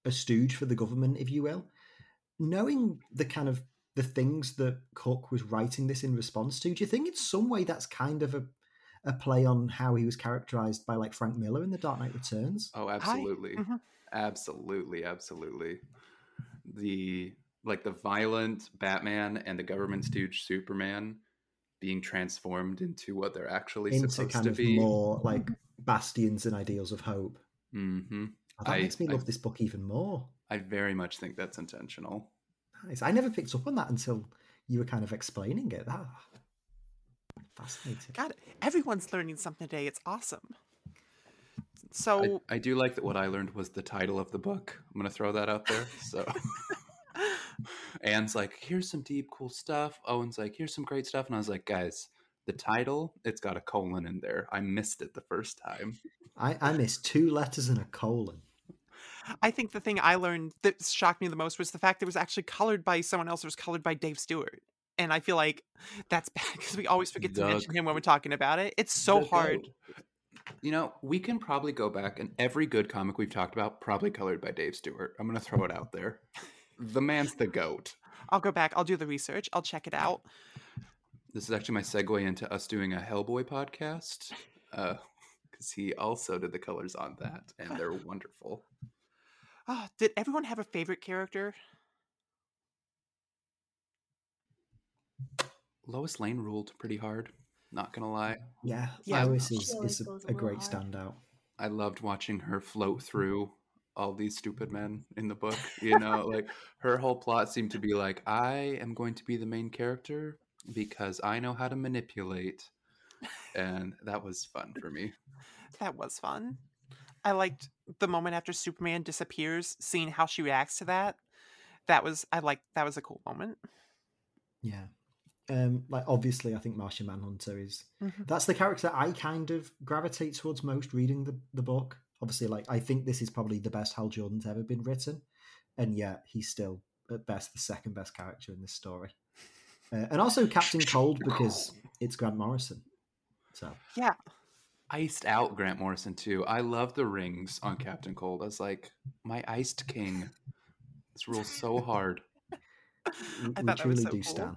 a stooge for the government, if you will. Knowing the kind of the things that Cooke was writing this in response to, do you think in some way that's kind of a a play on how he was characterized by like Frank Miller in The Dark Knight Returns? Oh, absolutely. Mhm. Absolutely, absolutely. The like the violent Batman and the government stooge Superman being transformed into what they're actually into supposed kind to of be. more like bastions and ideals of hope. hmm Oh, that I- makes me I- love this book even more. I very much think that's intentional. Nice. I never picked up on that until you were kind of explaining it. That fascinating. god everyone's learning something today it's awesome so I, I do like that what I learned was the title of the book. I'm gonna throw that out there. So Anne's like, here's some deep, cool stuff. Owen's like, here's some great stuff. And I was like, guys, the title, it's got a colon in there. I missed it the first time. I, I missed two letters and a colon. I think the thing I learned that shocked me the most was the fact that it was actually colored by someone else. It was colored by Dave Stewart. And I feel like that's bad because we always forget to mention him when we're talking about it. It's so The hard. goat. You know, we can probably go back and every good comic we've talked about probably colored by Dave Stewart. I'm gonna throw it out there. The man's the goat. I'll go back. I'll do the research. I'll check it out. This is actually my segue into us doing a Hellboy podcast. Uh, because he also did the colors on that, and they're wonderful. Oh, did everyone have a favorite character? Lois Lane ruled pretty hard. Not gonna lie, Yeah, Yeah. Lois She is, is a, a a great little standout. I loved watching her float mm-hmm. through all these stupid men in the book. You know, like her whole plot seemed to be like, I am going to be the main character because I know how to manipulate, and that was fun for me. That was fun. I liked the moment after Superman disappears, seeing how she reacts to that. That was I like that was a cool moment. Yeah. Um, like obviously, I think Martian Manhunter is Mhm. that's the character I kind of gravitate towards most reading the, the book. Obviously, like I think this is probably the best Hal Jordan's ever been written, and yet he's still at best the second best character in this story. Uh, and also Captain Cold because it's Grant Morrison. So Yeah. Iced out Grant Morrison too. I love the rings on Captain Cold. I was like, my iced king. This rules so hard. we, I we thought that was truly so do cool. stand.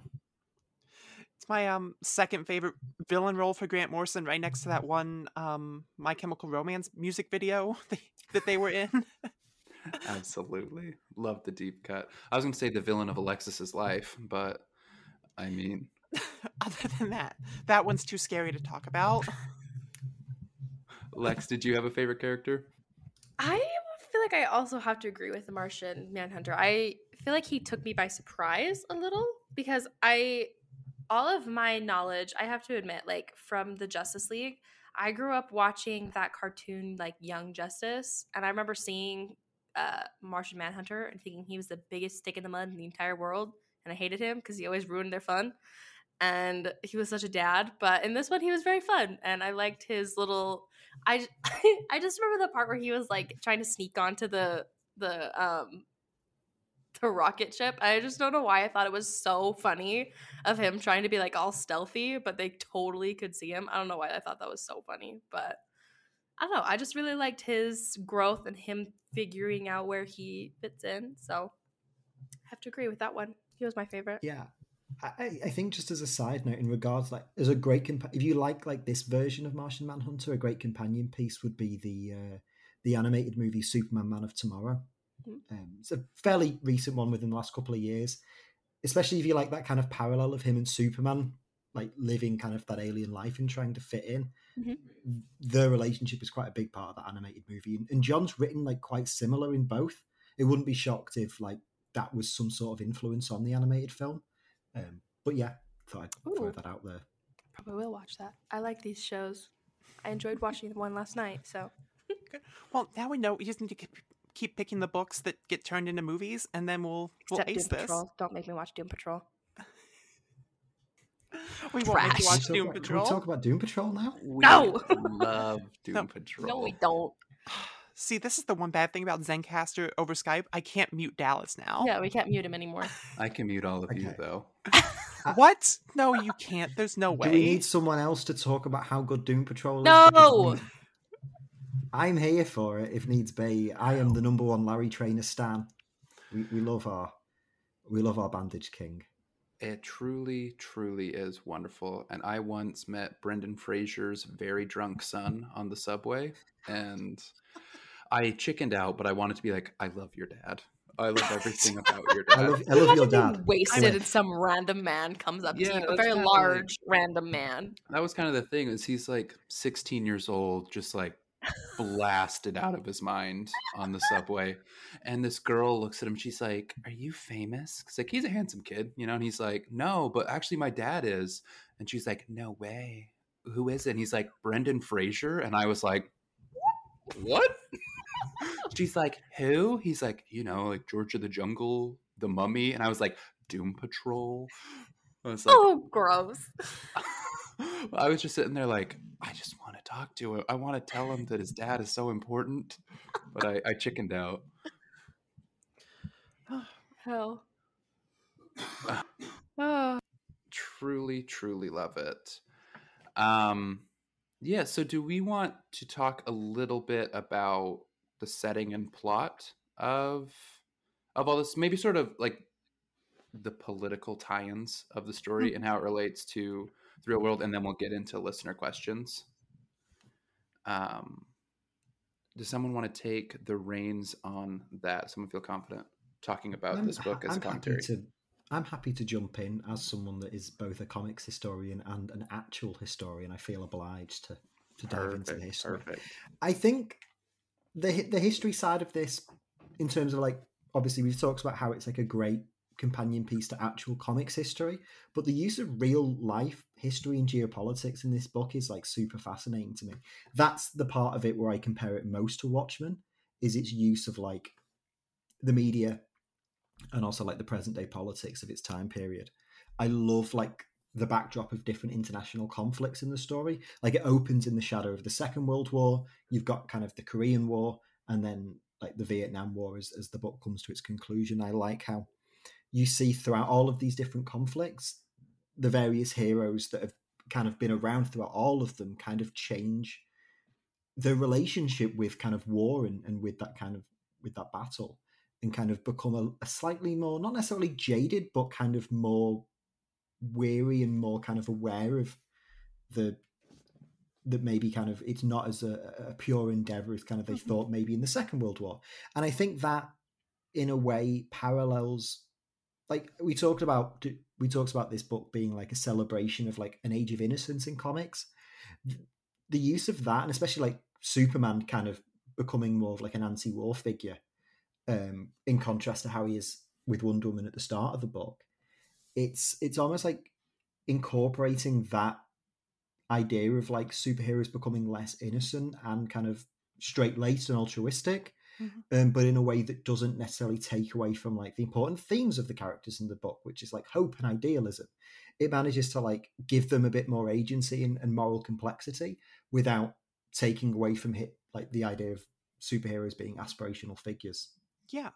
It's my um second favorite villain role for Grant Morrison, right next to that one um My Chemical Romance music video that they were in. Absolutely. Love the deep cut. I was gonna say the villain of Alexis's life, but I mean Other than that, that one's too scary to talk about. Lex, did you have a favorite character? I feel like I also have to agree with the Martian Manhunter. I feel like he took me by surprise a little because I, all of my knowledge, I have to admit, like from the Justice League, I grew up watching that cartoon, like Young Justice, and I remember seeing uh, Martian Manhunter and thinking he was the biggest stick in the mud in the entire world, and I hated him because he always ruined their fun. And he was such a dad, but in this one he was very fun, and I liked his little I I just remember the part where he was like trying to sneak onto the the um the rocket ship. I just don't know why I thought it was so funny of him trying to be like all stealthy, but they totally could see him. I don't know why I thought that was so funny, but I don't know. I just really liked his growth and him figuring out where he fits in. So I have to agree with that one. He was my favorite. Yeah. I, I- think just as a side note, in regards like as a great compa- if you like like this version of Martian Manhunter, a great companion piece would be the uh, the animated movie Superman Man of Tomorrow. Mhm. Um, it's a fairly recent one within the last couple of years, especially if you like that kind of parallel of him and Superman, like living kind of that alien life and trying to fit in. Mhm. The relationship is quite a big part of that animated movie, and, and J'onn's written like quite similar in both. It wouldn't be shocked if like that was some sort of influence on the animated film. Um, but yeah, thought I'd throw that out there. Probably will watch that. I like these shows. I enjoyed watching the one last night, so well, now we know we just need to keep, keep picking the books that get turned into movies, and then we'll we'll except ace Doom this. Patrol. Don't make me watch Doom Patrol. We won't make you watch Can we Doom talk about- Can Patrol. we talk about Doom Patrol now? We No! love Doom No. Patrol. No, we don't. See, this is the one bad thing about Zencastr over Skype. I can't mute Dallas now. Yeah, we can't mute him anymore. I can mute all of you Okay. though. What? No, you can't. There's no Do we need someone else to talk about how good Doom Patrol is? No! Because we- I'm here for it if needs be. I am the number one Larry Trainor stan. We, we love our we love our Bandage King. It truly, truly is wonderful. And I once met Brendan Fraser's very drunk son on the subway, and I chickened out, but I wanted to be like, "I love your dad. I love everything about your dad." I love I love your dad. Wasted and some random man comes up Yeah, to you, a very kinda like- large random man. that was kind of the thing is he's like 16 years old just like blasted out of his mind on the subway and this girl looks at him she's like are you famous? Because like he's a handsome kid you know and he's like no but actually my dad is. And she's like no way. Who is it? And he's like brendan fraser. And i was like what? She's like who? He's like you know like george of the jungle the mummy. And i was like doom patrol. I was like, oh, gross. I was just sitting there like, I just want to talk to him. I want to tell him that his dad is so important, but I, I chickened out. Oh, Hell. Oh. Truly, truly love it. Um, yeah. So, do we want to talk a little bit about the setting and plot of of all this? Maybe sort of like the political tie-ins of the story and how it relates to the real world, and then we'll get into listener questions. Um, does someone want to take the reins on that? Someone feel confident talking about I'm this book as a I'm commentary? Happy to, I'm happy to jump in as someone that is both a comics historian and an actual historian. I feel obliged to to dive into the Perfect. history. Perfect. I think the the history side of this, in terms of like, obviously we've talked about how it's like a great companion piece to actual comics history, but the use of real life history and geopolitics in this book is like super fascinating to me. That's the part of it where I compare it most to Watchmen, is its use of like the media and also like the present day politics of its time period. I love like the backdrop of different international conflicts in the story. Like it opens in the shadow of the Second World War. You've got kind of the Korean War, and then like the Vietnam War as, as the book comes to its conclusion. I like how you see throughout all of these different conflicts the various heroes that have kind of been around throughout all of them kind of change their relationship with kind of war and, and with that kind of with that battle and kind of become a, a slightly more not necessarily jaded but kind of more weary and more kind of aware of the that maybe kind of it's not as a, a pure endeavor as kind of they Mhm. thought maybe in the second world war and i think that in a way parallels like we talked about we talked about this book being like a celebration of like an age of innocence in comics. The use of that and especially like superman kind of becoming more of like an anti-war figure um in contrast to how he is with wonder woman at the start of the book it's it's almost like incorporating that idea of like superheroes becoming less innocent and kind of straight laced and altruistic Mhm. um, but in a way that doesn't necessarily take away from like the important themes of the characters in the book, which is like hope and idealism. It manages to like give them a bit more agency and, and moral complexity without taking away from it like the idea of superheroes being aspirational figures. Yeah.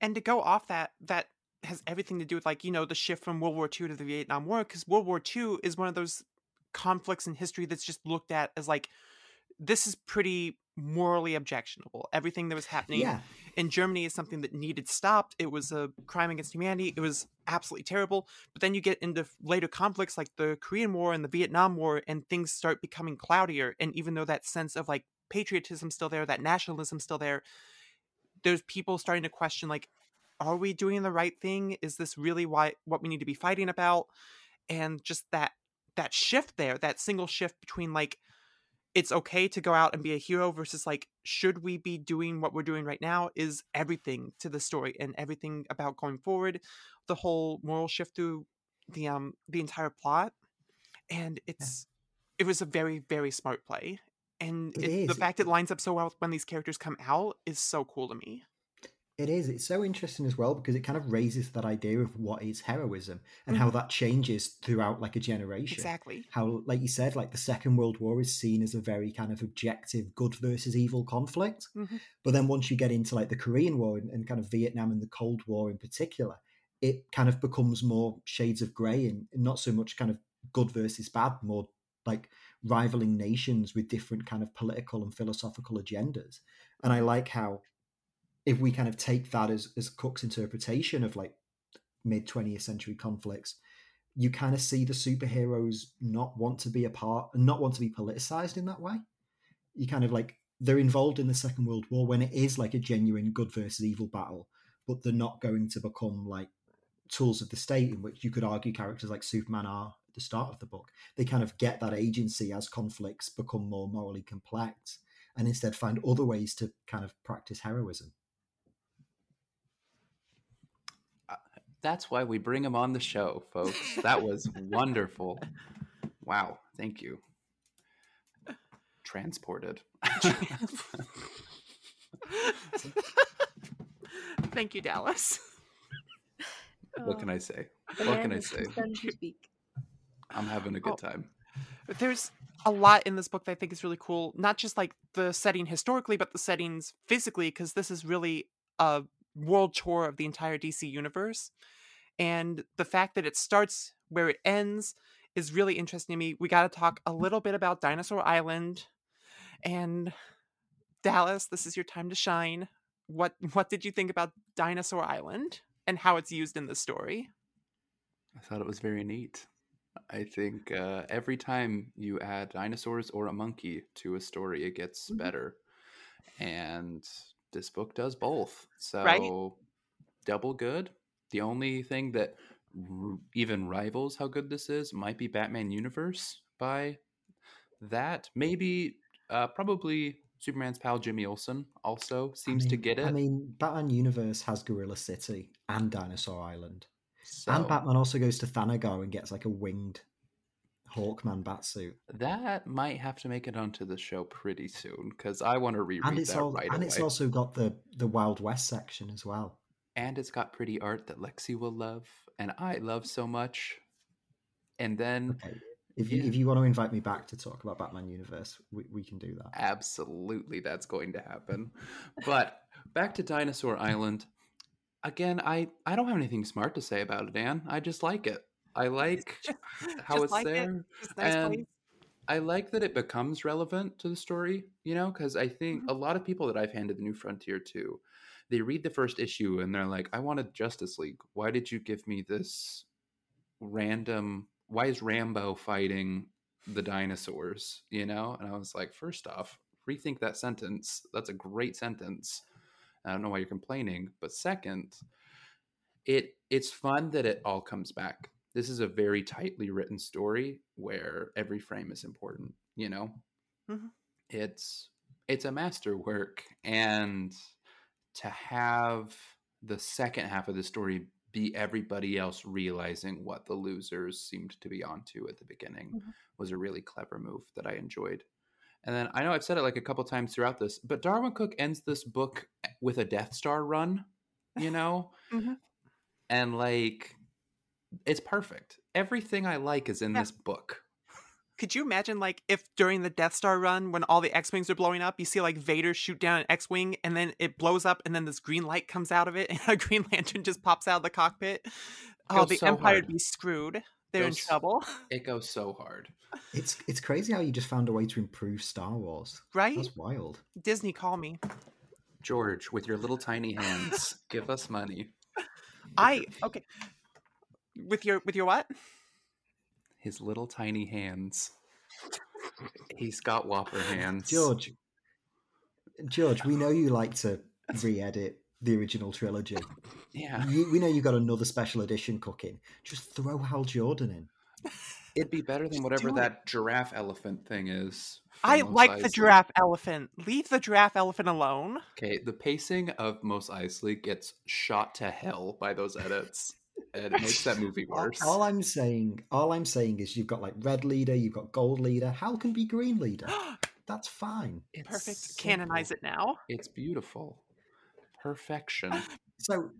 And to go off that, that has everything to do with like, you know, the shift from World War II to the Vietnam War, because World War II is one of those conflicts in history that's just looked at as like, this is pretty morally objectionable. Everything that was happening Yeah, in Germany is something that needed stopped. It was a crime against humanity. It was absolutely terrible. But then you get into later conflicts like the Korean War and the Vietnam War, and things start becoming cloudier. And even though that sense of like patriotism still there, that nationalism still there, there's people starting to question like, are we doing the right thing? Is this really why what we need to be fighting about? And just that that shift there, that single shift between like it's okay to go out and be a hero versus like should we be doing what we're doing right now is everything to the story and everything about going forward the whole moral shift through the um the entire plot and it's it was a very very smart play and It it, the fact it lines up so well when these characters come out is so cool to me it is. It's so interesting as well because it kind of raises that idea of what is heroism and Mhm. how that changes throughout like a generation. exactly how like you said like the second world war is seen as a very kind of objective good versus evil conflict Mhm. but then once you get into like the korean war and, and kind of vietnam and the cold war in particular it kind of becomes more shades of gray and not so much kind of good versus bad more like rivaling nations with different kind of political and philosophical agendas and i like how if we kind of take that as as Cooke's interpretation of like mid 20th century conflicts you kind of see the superheroes not want to be a part and not want to be politicized in that way. You kind of like they're involved in the Second World War when it is like a genuine good versus evil battle, but they're not going to become like tools of the state, in which you could argue characters like Superman are at the start of the book. They kind of get that agency as conflicts become more morally complex and instead find other ways to kind of practice heroism. That's why we bring him on the show, folks. That was wonderful. Wow. Thank you. Transported. thank you dallas what can I say? The What can I say? speak. I'm having a good Oh. time. there's a lot in this book that I think is really cool. Not just like the setting historically, but the settings physically, because this is really a world tour of the entire DC universe. And the fact that it starts where it ends is really interesting to me. We got to talk a little bit about Dinosaur Island. And Dallas, this is your time to shine. What what did you think about Dinosaur Island and how it's used in the story? I thought it was very neat. I think uh, every time you add dinosaurs or a monkey to a story, it gets Mhm. better. And this book does both. So Right. double good. The only thing that r- even rivals how good this is might be Batman Universe by that. Maybe, uh, probably Superman's pal Jimmy Olsen also I seems to get it. I mean, Batman Universe has Gorilla City and Dinosaur Island, so and Batman also goes to Thanagar and gets like a winged Hawkman batsuit. that might have to make it onto the show pretty soon because I want to reread And it's that all, right and away. it's also got the the Wild West section as well. and it's got pretty art that Lexi will love and I love so much. And then Okay, if you Yeah. if you want to invite me back to talk about Batman Universe, we, we can do that. absolutely that's going to happen. But back to Dinosaur Island. Again, I I don't have anything smart to say about it, Dan. I just like it. I like how Just it's like it. there. It's nice and place. I like that it becomes relevant to the story, you know, because I think mm-hmm. a lot of people that I've handed the New Frontier to, they read the first issue and they're like, I wanted Justice League. Why did you give me this random? Why is Rambo fighting the dinosaurs? You know? And I was like, first off, rethink that sentence. That's a great sentence. I don't know why you're complaining. But second, it it's fun that it all comes back. This is a very tightly written story where every frame is important, you know? Mhm. It's it's a masterwork and to have the second half of the story be everybody else realizing what the losers seemed to be onto at the beginning Mhm. was a really clever move that I enjoyed. And then I know I've said it like a couple times throughout this, but Darwyn Cooke ends this book with a Death Star run, you know? Mhm. And like it's perfect. Everything I like is in Yeah. this book. Could you imagine, like, if during the Death Star run, when all the X Wings are blowing up, you see, like, Vader shoot down an X Wing, and then it blows up, and then this green light comes out of it, and a Green Lantern just pops out of the cockpit? Oh, the so Empire hard. would be screwed. They're in trouble, It goes so hard. It's it's crazy how you just found a way to improve Star Wars. right? That's wild. Disney, call me. George, with your little tiny hands, give us money. I okay. With your with your what? His little tiny hands. He's got whopper hands. George, George, we know you like to re-edit the original trilogy. Yeah. You, we know you got another special edition cooking. Just throw Hal Jordan in. It'd be better than whatever do it. that giraffe elephant thing is. I from Mos like the giraffe elephant. Leave the giraffe elephant alone. Okay, the pacing of Mos Eisley gets shot to hell by those edits, and it makes that movie worse. All I'm saying, all I'm saying is you've got like red leader, you've got gold leader. Hal can be green leader. That's fine. It's Perfect. Canonize it now. It's beautiful. Perfection. So,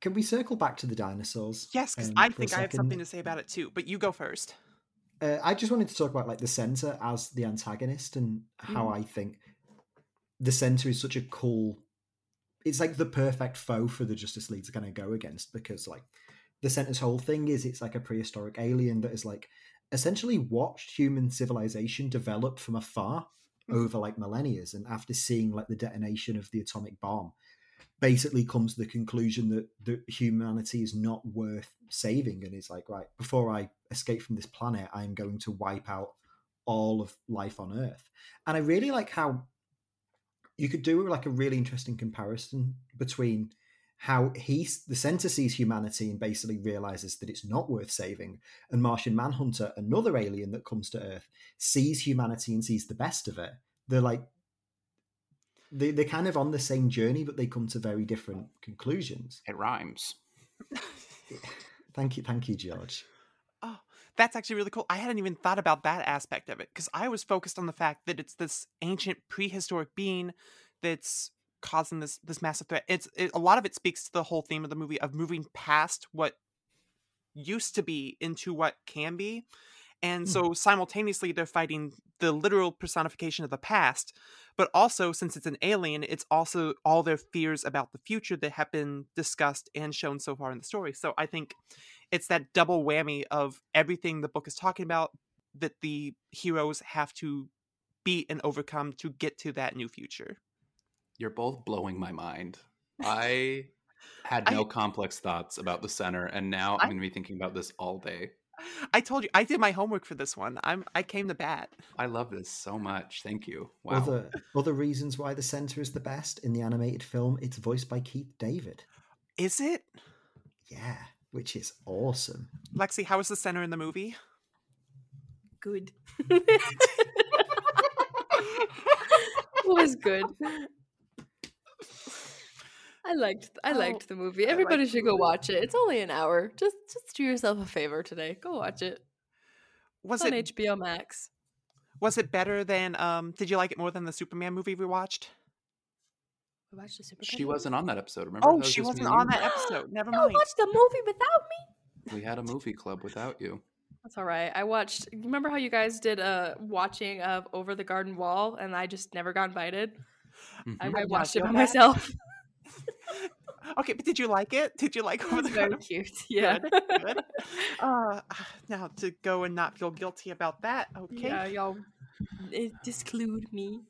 can we circle back to the dinosaurs? Yes, because um, I think I have something to say about it too. But you go first. Uh, I just wanted to talk about like the center as the antagonist and how Mm. I think the center is such a cool. It's like the perfect foe for the Justice League to kind of go against because like the center's whole thing is it's like a prehistoric alien that is like essentially watched human civilization develop from afar Mhm. over like millennia and after seeing like the detonation of the atomic bomb basically comes to the conclusion that, that humanity is not worth saving and is like right before i escape from this planet i'm going to wipe out all of life on earth and i really like how you could do like a really interesting comparison between how he the center sees humanity and basically realizes that it's not worth saving and martian manhunter another alien that comes to earth sees humanity and sees the best of it they're like they, they're kind of on the same journey but they come to very different conclusions It rhymes. thank you thank you george Oh, that's actually really cool. I hadn't even thought about that aspect of it because I was focused on the fact that it's this ancient prehistoric being that's causing this this massive threat. It's it, a lot of it speaks to the whole theme of the movie of moving past what used to be into what can be. And Hmm. so simultaneously they're fighting the literal personification of the past, but also since it's an alien, it's also all their fears about the future that have been discussed and shown so far in the story. So I think it's that double whammy of everything the book is talking about that the heroes have to beat and overcome to get to that new future. You're both blowing my mind. I had I- no complex thoughts about the center, and now I- I'm going to be thinking about this all day. I told you I did my homework for this one. I'm I came to bat. I love this so much. Thank you. Wow. Other other reasons why the center is the best in the animated film, it's voiced by Keith David. Is it? Yeah, which is awesome. Lexi, how was the center in the movie? Good. it was good. I liked I Oh, liked the movie. Everybody should go movie. watch it. It's only an hour. Just just do yourself a favor today. Go watch it. Was It's on it HBO Max. was it better than um did you like it more than the Superman movie we watched? We watched the Super. she wasn't on that episode. Remember? Oh, That was she wasn't on that episode. Never mind. You mind. watched the movie without me. We had a movie club without you. That's all right. I watched. Remember how you guys did a watching of Over the Garden Wall, and I just never got invited. I, Mhm. I Yeah, watched it by that. myself. Okay, but did you like it? Did you like It over was the very cute. Yeah. Good, good. Uh, now to go and not feel guilty about that. Okay. Yeah, y'all eh, disclude me.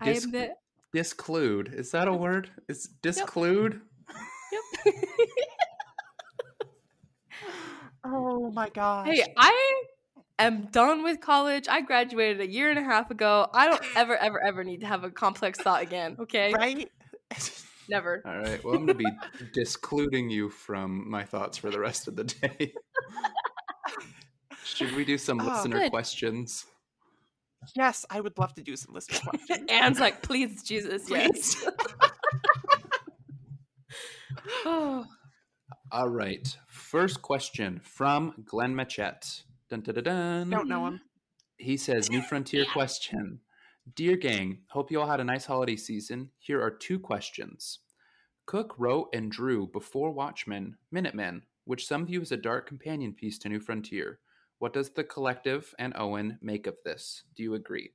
I am the. Disclude. Is that a word? Is disclude? Yep. Oh my gosh. hey, I am done with college. I graduated a year and a half ago. I don't ever, ever, ever need to have a complex thought again. Okay, right? never. All right. Well, I'm going to be discluding you from my thoughts for the rest of the day. Should we do some Oh, listener good. questions? yes, I would love to do some listener questions. Anne's like, please, Jesus, yes. Please. oh, All right. First question from Glenn Machette. Dun, dun, dun, dun. Don't know him. He says, New Frontier question. Dear gang, hope you all had a nice holiday season. Here are two questions. Cooke wrote and drew before Watchmen Minutemen, which some view as a dark companion piece to New Frontier. What does the collective and Owen make of this? Do you agree?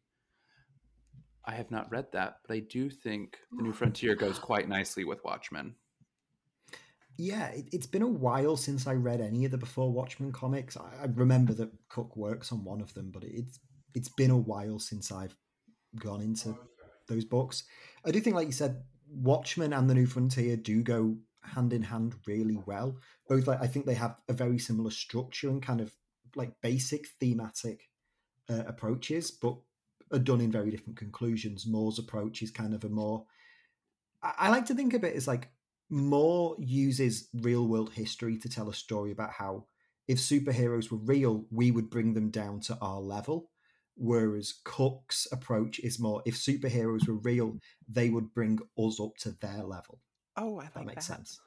I have not read that, but I do think the New Frontier goes quite nicely with Watchmen. Yeah, it, it's been a while since I read any of the Before Watchmen comics. I, I remember that Cooke works on one of them, but it's it's been a while since I've gone into those books. I do think, like you said, Watchmen and the New Frontier do go hand in hand really well. Both, like I think they have a very similar structure and kind of like basic thematic uh, approaches, but are done in very different conclusions. Moore's approach is kind of a more I, I like to think of it as like Moore uses real world history to tell a story about how if superheroes were real, we would bring them down to our level. Whereas Cooke's approach is more if superheroes were real, they would bring us up to their level. Oh, I like that makes that. sense.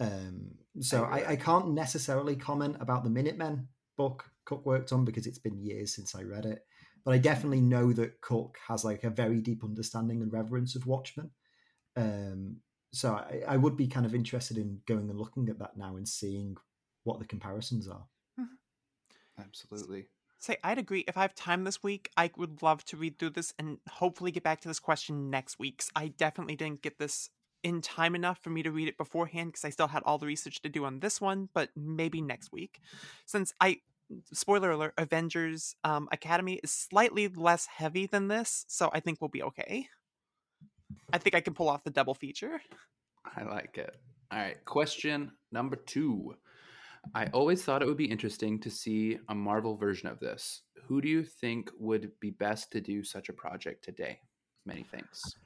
Um, so really I, I can't necessarily comment about the Minutemen book Cooke worked on because it's been years since I read it. But I definitely know that Cooke has like a very deep understanding and reverence of Watchmen. Um, so I, I would be kind of interested in going and looking at that now and seeing what the comparisons are. Absolutely. Say, I'd agree. If I have time this week, I would love to read through this and hopefully get back to this question next week. I definitely didn't get this in time enough for me to read it beforehand because I still had all the research to do on this one, but maybe next week. Since I, spoiler alert, Avengers um, Academy is slightly less heavy than this, so I think we'll be okay. I think I can pull off the double feature. I like it. All right, question number two. I always thought it would be interesting to see a Marvel version of this. Who do you think would be best to do such a project today? Many thanks.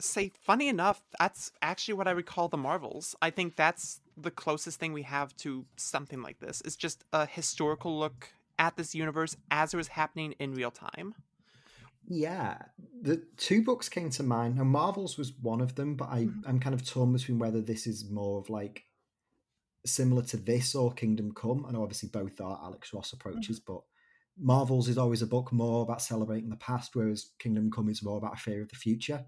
say funny enough that's actually what i would call the marvels i think that's the closest thing we have to something like this it's just a historical look at this universe as it was happening in real time Yeah, the two books came to mind. Now, Marvels was one of them, but I, Mhm. I'm kind of torn between whether this is more of like similar to this or Kingdom Come. I know obviously both are Alex Ross approaches, but Marvels is always a book more about celebrating the past, whereas Kingdom Come is more about a fear of the future.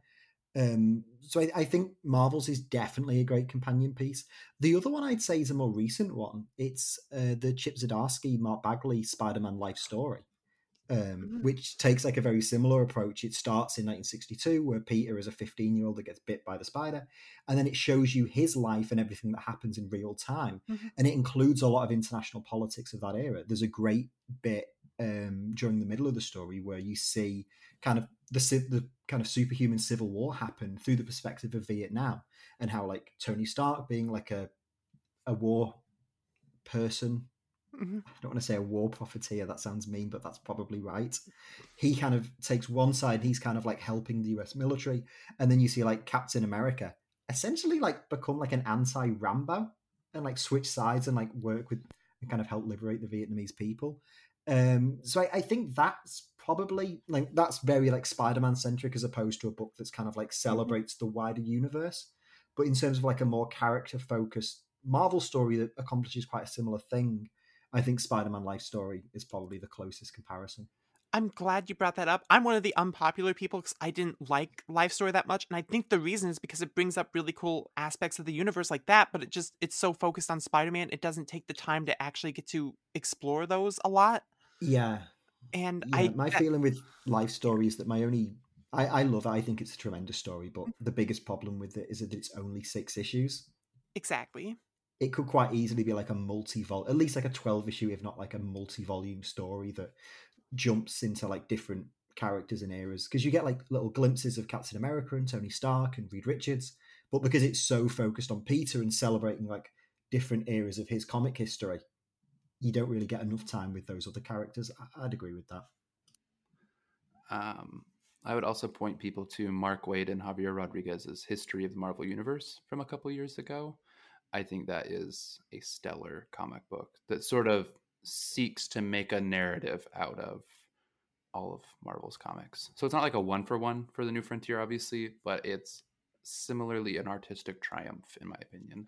Um, so I, I think Marvels is definitely a great companion piece. The other one I'd say is a more recent one. It's uh, the Chip Zdarsky, Mark Bagley Spider-Man life story um, Mhm. which takes like a very similar approach. It starts in 1962, where Peter is a 15 year old that gets bit by the spider, and then it shows you his life and everything that happens in real time, Mhm. and it includes a lot of international politics of that era. There's a great bit um, during the middle of the story where you see kind of the the kind of superhuman civil war happen through the perspective of Vietnam, and how like Tony Stark being like a a war person Mhm. I don't want to say a war profiteer. That sounds mean, but that's probably right. He kind of takes one side. He's kind of like helping the U.S. military, and then you see like Captain America essentially like become like an anti-Rambo and like switch sides and like work with and kind of help liberate the Vietnamese people. Um, so I, I think that's probably like that's very like Spider-Man centric as opposed to a book that's kind of like celebrates the wider universe. But in terms of like a more character focused Marvel story that accomplishes quite a similar thing, I think Spider-Man Life Story is probably the closest comparison. I'm glad you brought that up. I'm one of the unpopular people because I didn't like Life Story that much, and I think the reason is because it brings up really cool aspects of the universe like that, but it just it's so focused on Spider-Man, it doesn't take the time to actually get to explore those a lot. Yeah, And yeah. I my that- feeling with Life Story is that my only I, I love it. I think it's a tremendous story, but the biggest problem with it is that it's only six issues. exactly. It could quite easily be like a multi-vol at least like a 12 issue if not like a multi-volume story that jumps into like different characters and eras. Because you get like little glimpses of captain america and tony stark and reed richards but because it's so focused on peter and celebrating like different eras of his comic history you don't really get enough time with those other characters. I'd agree with that. Um, I would also point people to Mark Waid and Javier Rodriguez's History of the Marvel Universe from a couple years ago. I think that is a stellar comic book that sort of seeks to make a narrative out of all of Marvel's comics. So it's not like a one for one for the New Frontier, obviously, but it's similarly an artistic triumph, in my opinion.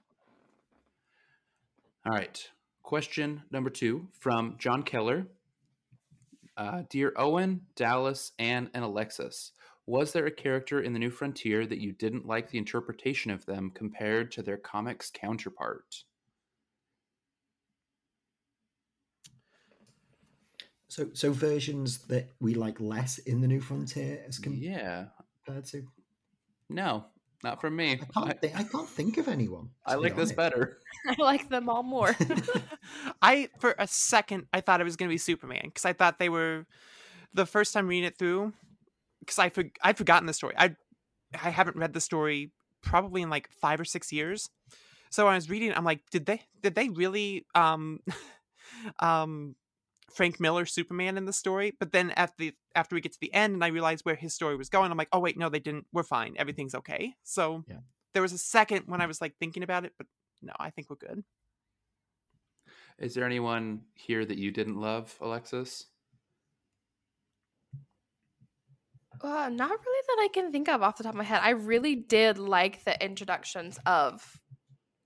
All right. Question number two from John Keller. Uh, Dear Owen, Dallas, Anne, and Alexis, was there a character in the New Frontier that you didn't like the interpretation of them compared to their comics counterpart? so so versions that we like less in the new frontier as compared yeah. to No, not from me. i can't I, think i can't think of anyone I to be like this better. I like them all more. I for a second I thought it was going to be Superman because I thought they were the first time reading it through because I for, I'd forgotten the story. I I haven't read the story probably in like five or six years. So when I was reading, I'm like, did they did they really um um Frank Miller Superman in the story? But then at the after we get to the end and I realized where his story was going, I'm like, oh wait, no, they didn't. We're fine. Everything's okay. So Yeah. there was a second when I was like thinking about it, but no, I think we're good. Is there anyone here that you didn't love, Alexis? Uh, not really that I can think of off the top of my head. I really did like the introductions of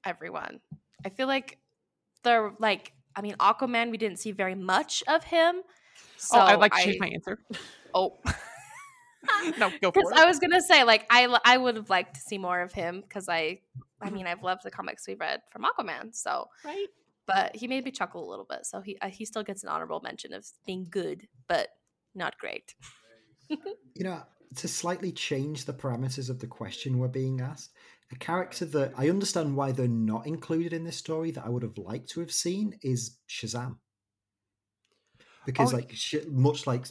everyone. I feel like they're like, I mean, Aquaman, we didn't see very much of him. So oh, I'd like to I, change my answer. Oh, no, go for it. I was gonna say like I I would have liked to see more of him because I I mean I've loved the comics we've read from Aquaman. So, right. but he made me chuckle a little bit. So he uh, he still gets an honorable mention of being good, but not great. You know, to slightly change the parameters of the question we're being asked, a character that I understand why they're not included in this story that I would have liked to have seen is Shazam. Because, Oh, like, sh- much like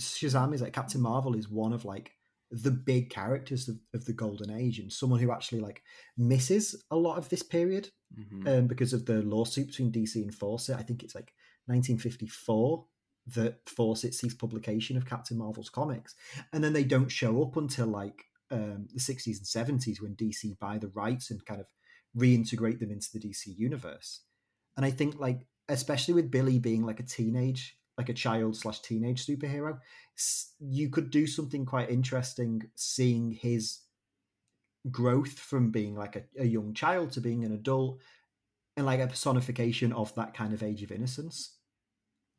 Shazam is like Captain Marvel is one of like the big characters of, of the Golden Age and someone who actually like misses a lot of this period Mhm. um, because of the lawsuit between DC and Fawcett. I think it's like 1954 that Fawcett ceased publication of Captain Marvel's comics, and then they don't show up until like um, the 60s and 70s when DC buy the rights and kind of reintegrate them into the DC universe. And I think like especially with Billy being like a teenage, like a child slash teenage superhero, you could do something quite interesting seeing his growth from being like a, a young child to being an adult and like a personification of that kind of age of innocence.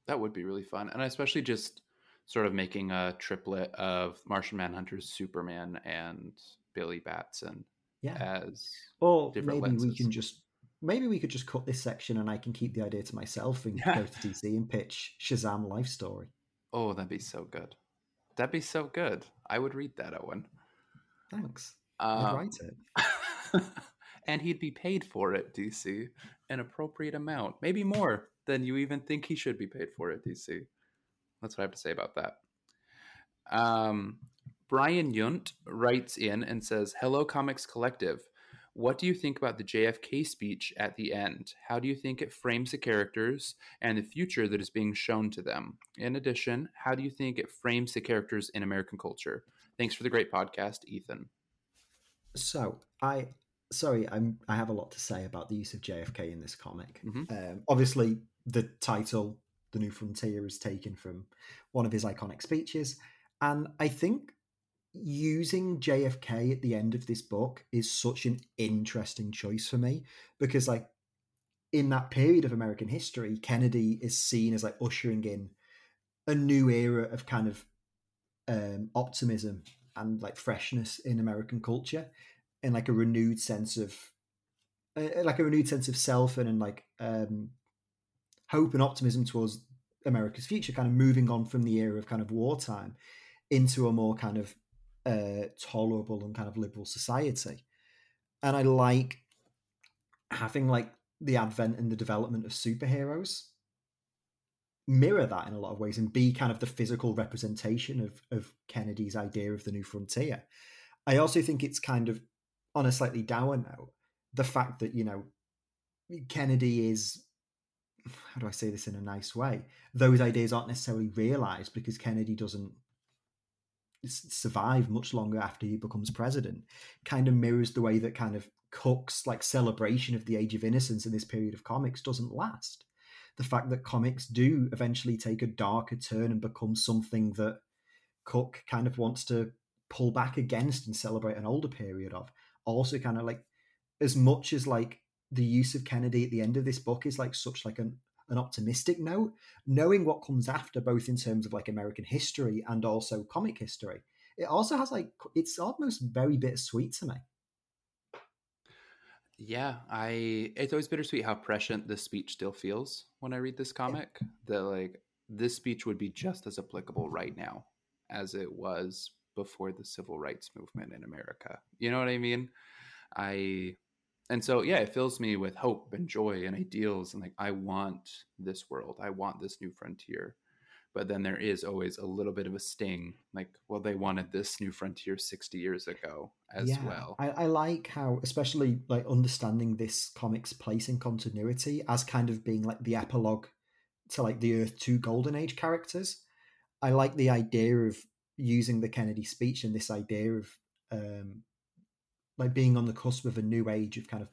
That would be really fun. And especially just sort of making a triplet of Martian Manhunter's Superman and Billy Batson Yeah. as Or different maybe we can just maybe we could just cut this section and I can keep the idea to myself and go to DC and pitch Shazam life story. Oh, that'd be so good. That'd be so good. I would read that, Owen. Thanks. I'd Um, write it. and he'd be paid for it, DC, an appropriate amount, maybe more than you even think he should be paid for it, DC. That's what I have to say about that. Um, Brian Yunt writes in and says, "Hello, Comics Collective. What do you think about the JFK speech at the end? How do you think it frames the characters and the future that is being shown to them? In addition, how do you think it frames the characters in American culture? Thanks for the great podcast, Ethan. So I sorry, I'm I have a lot to say about the use of JFK in this comic. Mhm. Um, obviously, the title "The New Frontier" is taken from one of his iconic speeches, and I think using JFK at the end of this book is such an interesting choice for me because, like, in that period of American history, Kennedy is seen as like ushering in a new era of kind of um, optimism and like freshness in American culture and like a renewed sense of uh, like a renewed sense of self and, and like um hope and optimism towards America's future, kind of moving on from the era of kind of wartime into a more kind of uh tolerable and kind of liberal society. And I like having like the advent and the development of superheroes mirror that in a lot of ways and be kind of the physical representation of of Kennedy's idea of the new frontier. I also think it's kind of on a slightly dour note, the fact that, you know, Kennedy is how do I say this in a nice way? Those ideas aren't necessarily realized because Kennedy doesn't survive much longer after he becomes president. Kind of mirrors the way that kind of Cooke's like celebration of the age of innocence in this period of comics doesn't last. The fact that comics do eventually take a darker turn and become something that Cooke kind of wants to pull back against and celebrate an older period of. Also, kind of like as much as like the use of Kennedy at the end of this book is like such like an an optimistic note, knowing what comes after, both in terms of like American history and also comic history, it also has like it's almost very bittersweet to me. Yeah, I it's always bittersweet how prescient this speech still feels when I read this comic. That like this speech would be just as applicable right now as it was before the civil rights movement in America. You know what I mean? I and so yeah, it fills me with hope and joy and ideals and like I want this world. I want this new frontier. But then there is always a little bit of a sting, like, well, they wanted this new frontier 60 years ago as well. I, I like how, especially like understanding this comic's place in continuity as kind of being like the epilogue to like the Earth 2 Golden Age characters. I like the idea of using the Kennedy speech and this idea of um, like being on the cusp of a new age of kind of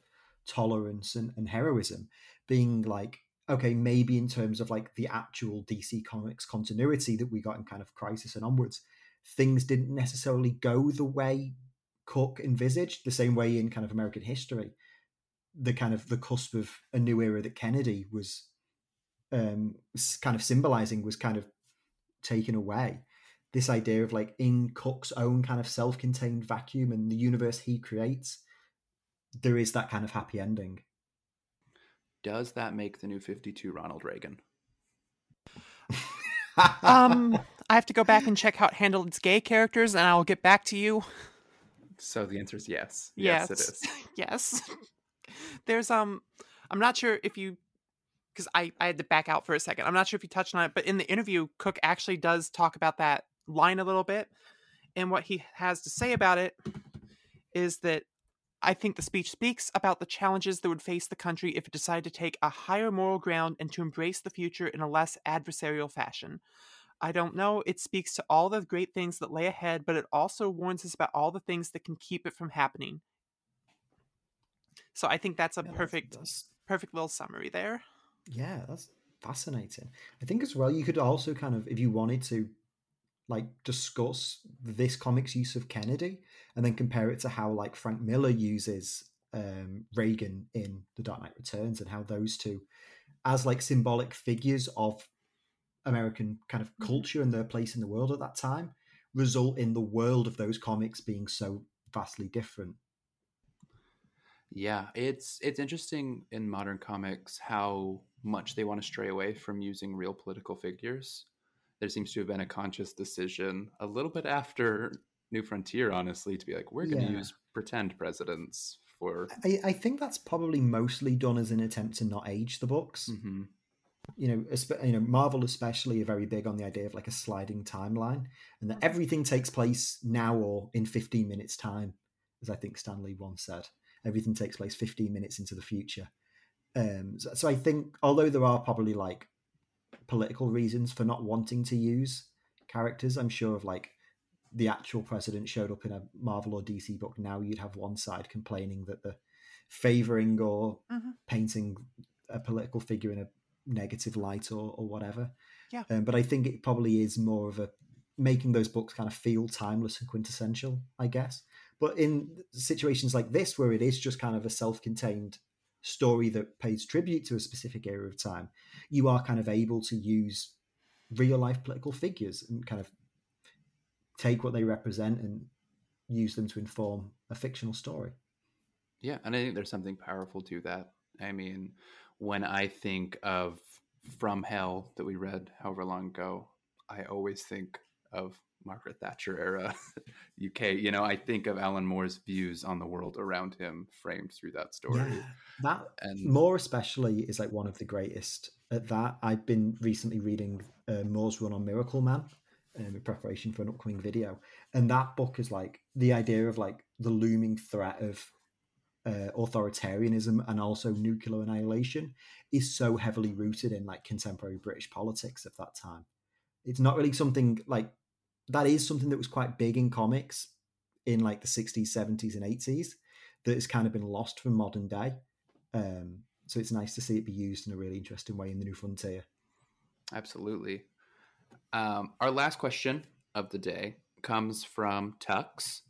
tolerance and, and heroism, being like, okay, maybe in terms of like the actual DC Comics continuity that we got in kind of Crisis and onwards, things didn't necessarily go the way Cooke envisaged, the same way in kind of American history, the kind of the cusp of a new era that Kennedy was um, kind of symbolizing was kind of taken away. This idea of like in Cooke's own kind of self-contained vacuum and the universe he creates, there is that kind of happy ending. Does that make the new 52 Ronald Reagan? Um, I have to go back and check how it handled its gay characters, and I'll get back to you. So the answer is yes. Yes, Yes. it is. yes. There's um, I'm not sure if you, because I I had to back out for a second. I'm not sure if you touched on it, but in the interview, Cooke actually does talk about that line a little bit, and what he has to say about it is that I think the speech speaks about the challenges that would face the country if it decided to take a higher moral ground and to embrace the future in a less adversarial fashion. I don't know. It speaks to all the great things that lay ahead, but it also warns us about all the things that can keep it from happening. So I think that's a Yeah, that's- perfect, that's- perfect little summary there. Yeah, that's fascinating. I think as well, you could also kind of, if you wanted to, like discuss this comic's use of Kennedy and then compare it to how like Frank Miller uses um, Reagan in The Dark Knight Returns and how those two, as like symbolic figures of American kind of culture and their place in the world at that time, result in the world of those comics being so vastly different. Yeah, it's it's interesting in modern comics how much they want to stray away from using real political figures. There seems to have been a conscious decision a little bit after New Frontier, honestly, to be like, we're going to Yeah. use pretend presidents for. I, I think that's probably mostly done as an attempt to not age the books. Mhm. you know, you know, Marvel especially are very big on the idea of like a sliding timeline, and that everything takes place now or in 15 minutes time, as I think Stan Lee once said. everything takes place 15 minutes into the future. Um, so, so I think, although there are probably like political reasons for not wanting to use characters, I'm sure of like the actual president showed up in a Marvel or DC book. Now you'd have one side complaining that the favoring or Mhm. painting a political figure in a negative light or, or whatever. Yeah. Um, but I think it probably is more of a making those books kind of feel timeless and quintessential, I guess. But in situations like this, where it is just kind of a self contained story that pays tribute to a specific era of time, you are kind of able to use real life political figures and kind of take what they represent and use them to inform a fictional story. Yeah, and I think there's something powerful to that. I mean, when I think of From Hell that we read however long ago, I always think of Margaret Thatcher era UK. You know, I think of Alan Moore's views on the world around him framed through that story. Yeah, that And Moore especially is like one of the greatest at that. I've been recently reading uh, Moore's run on Miracleman um, in preparation for an upcoming video, and that book is like the idea of like the looming threat of uh, authoritarianism and also nuclear annihilation is so heavily rooted in like contemporary British politics of that time. It's not really something like that is something that was quite big in comics in like the 60s, 70s, and 80s that has kind of been lost from modern day. Um, so it's nice to see it be used in a really interesting way in the New Frontier. Absolutely. Um, our last question of the day comes from Tux.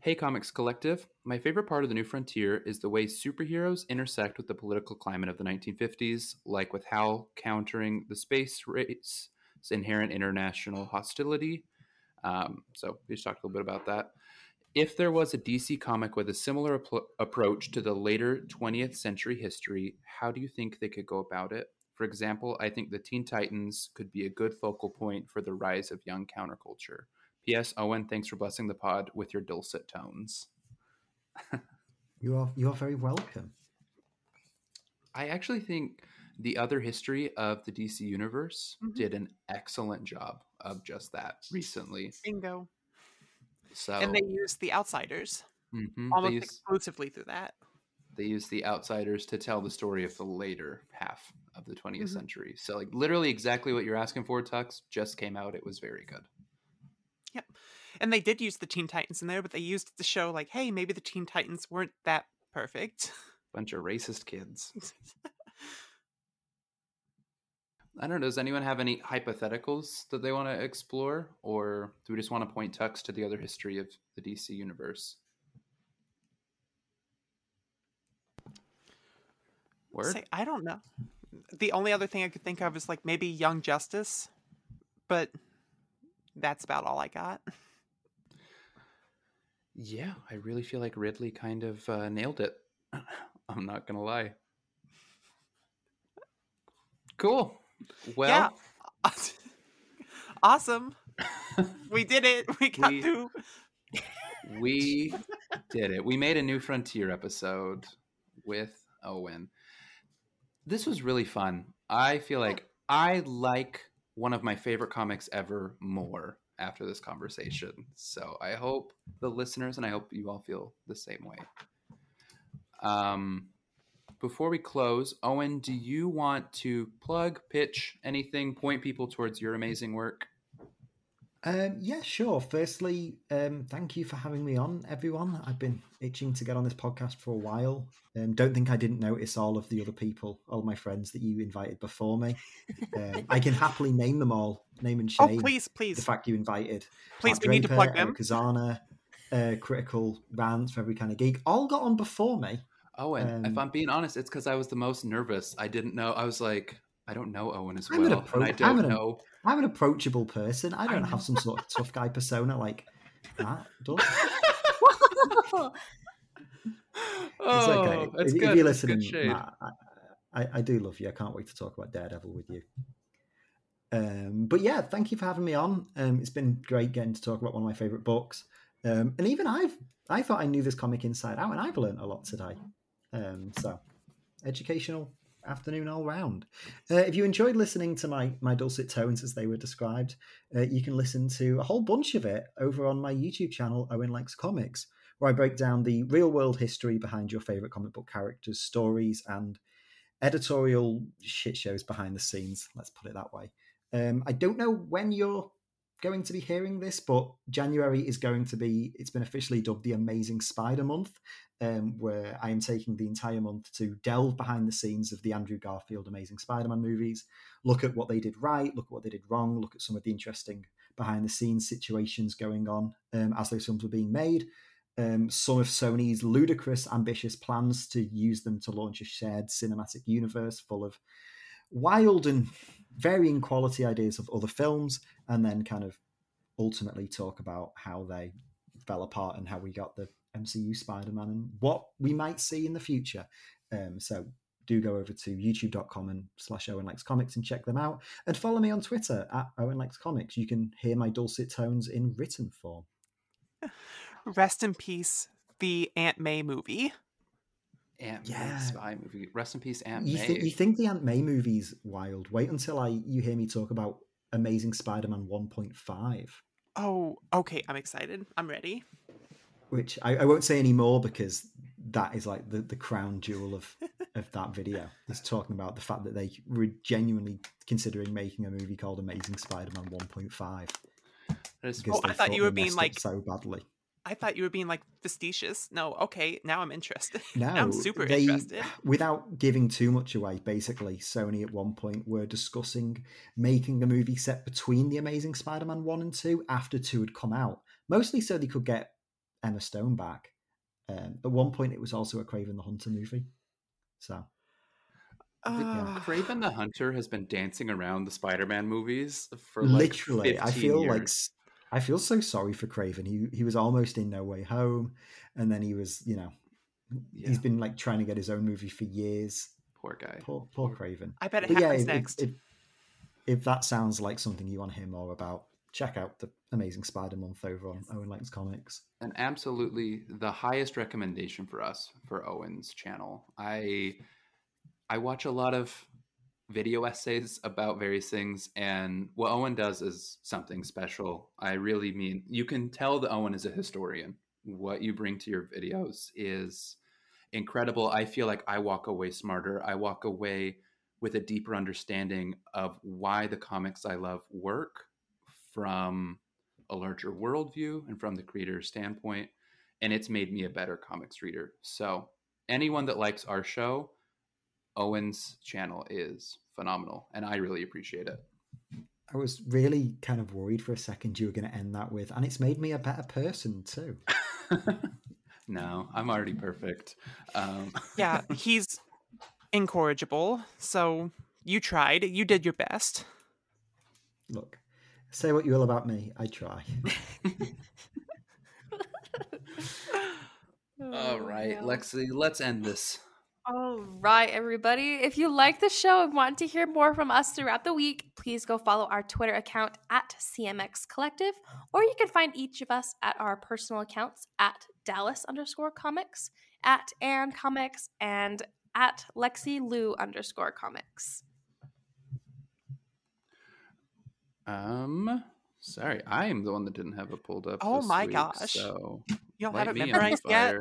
Hey, Comics Collective. My favorite part of the New Frontier is the way superheroes intersect with the political climate of the 1950s, like with Hal countering the space race's inherent international hostility. Um, so we just talked a little bit about that. If there was a DC comic with a similar appro- approach to the later 20th century history, how do you think they could go about it? For example, I think the Teen Titans could be a good focal point for the rise of young counterculture. P.S. Owen, thanks for blessing the pod with your dulcet tones. You are you are very welcome. I actually think the other history of the DC universe Mhm. did an excellent job of just that recently. Bingo. So And they used the outsiders Mhm, almost use, exclusively through that. they used the outsiders to tell the story of the later half of the 20th Mhm. century. So, like, literally exactly what you're asking for, Tux, just came out. It was very good. Yep. And they did use the Teen Titans in there, but they used it to show like, hey, maybe the Teen Titans weren't that perfect. Bunch of racist kids. I don't know. Does anyone have any hypotheticals that they want to explore, or do we just want to point Tux to the other history of the DC universe? Word. Say, I don't know. The only other thing I could think of is like maybe Young Justice, but that's about all I got. Yeah, I really feel like Ridley kind of uh, nailed it. I'm not gonna lie. Cool. Well, Yeah. awesome. We did it. We got We- through. we did it. We made a new frontier episode with Owen. This was really fun. I feel like I like one of my favorite comics ever more after this conversation. So I hope the listeners and I hope you all feel the same way. Um, before we close, Owen, do you want to plug, pitch anything, point people towards your amazing work? Um, yeah, sure. Firstly, um, thank you for having me on, everyone. I've been itching to get on this podcast for a while. Um, don't think I didn't notice all of the other people, all my friends that you invited before me. Um, I can happily name them all, name and shame. Oh, shame. please, The please, fact you invited please, Matt we need to plug them. Kazana, uh, Critical Rants for Every Kind of Geek, all got on before me. Owen, if Um, I'm being honest, it's because I was the most nervous. I didn't know. I was like, I don't know Owen as I'm an well, I don't I'm an- know. I'm an approachable person. I don't have some sort of tough guy persona like that. Does. Oh, it's okay. That's if, good. if you're listening. Matt, I, I, I do love you. I can't wait to talk about Daredevil with you. Um, but yeah, thank you for having me on. Um, it's been great getting to talk about one of my favorite books. Um, and even I've I thought I knew this comic inside out, and I've learned a lot today. Um, so educational afternoon all round. Uh, if you enjoyed listening to my my dulcet tones as they were described, uh, you can listen to a whole bunch of it over on my YouTube channel, Owen Likes Comics, where I break down the real world history behind your favorite comic book characters, stories, and editorial shit shows behind the scenes. Let's put it that way. Um, I don't know when you're going to be hearing this, but January is going to be, it's been officially dubbed the Amazing Spider Month, um, where I am taking the entire month to delve behind the scenes of the Andrew Garfield Amazing Spider Man movies, look at what they did right, look at what they did wrong, look at some of the interesting behind the scenes situations going on um, as those films were being made. Um, some of Sony's ludicrous, ambitious plans to use them to launch a shared cinematic universe full of wild and varying quality ideas of other films, and then kind of ultimately talk about how they fell apart and how we got the MCU Spider Man and what we might see in the future. Um, so do go over to youtube.com and slash Owen Likes Comics and check them out. And follow me on Twitter at Owen Likes Comics. You can hear my dulcet tones in written form. Rest in peace, the Aunt May movie. Aunt Yeah. May spy movie. Rest in peace, Aunt You May. think you think the Aunt May movie's wild? Wait until I you hear me talk about Amazing Spider-Man 1.5, Oh, okay. I'm excited. I'm ready. Which I, I won't say any more because that is like the, the crown jewel of of that video. Is talking about the fact that they were genuinely considering making a movie called Amazing Spider-Man 1.5 That is- because Oh, I thought you were being, like- so badly. I thought you were being like facetious. No, okay. Now I'm interested. No, now I'm super they, interested. Without giving too much away, basically, Sony at one point were discussing making a movie set between The Amazing Spider Man 1 and 2 after 2 had come out, mostly so they could get Emma Stone back. Um, at one point, it was also a Kraven the Hunter movie. So, The- Ah. Kraven the Hunter has been dancing around the Spider-Man movies for like literally, I 15 feel like I feel so sorry for Kraven. He he was almost in No Way Home, and then he was, you know, Yeah. he's been like trying to get his own movie for years. poor guy. Poor, poor Kraven. I bet it But happens if, next. If, if that sounds like something you want to hear more about, check out the Amazing Spider Month over on Owen Likes Comics. and absolutely the highest recommendation for us for Owen's channel. I I watch a lot of video essays about various things and what Owen does is something special. I really mean you can tell that Owen is a historian. What you bring to your videos is incredible. I feel like I walk away smarter. I walk away with a deeper understanding of why the comics I love work from a larger worldview and from the creator's standpoint. And it's made me a better comics reader. So, anyone that likes our show, Owen's channel is phenomenal. And I really appreciate it. I was really kind of worried for a second you were going to end that with, and it's made me a better person too. no, I'm already perfect. Um, yeah, he's incorrigible. So you tried. You did your best. Look, say what you will about me, I try. all oh, right, Oh, no. Lexi, let's end this. All right, everybody. If you like the show and want to hear more from us throughout the week, please go follow our Twitter account at CMX Collective, or you can find each of us at our personal accounts at Dallas underscore comics, at Ann Comics, and at Lexi Lou underscore comics. Um, sorry, I am the one that didn't have it pulled up. Oh this my week, gosh. So You don't have it me memorized yet?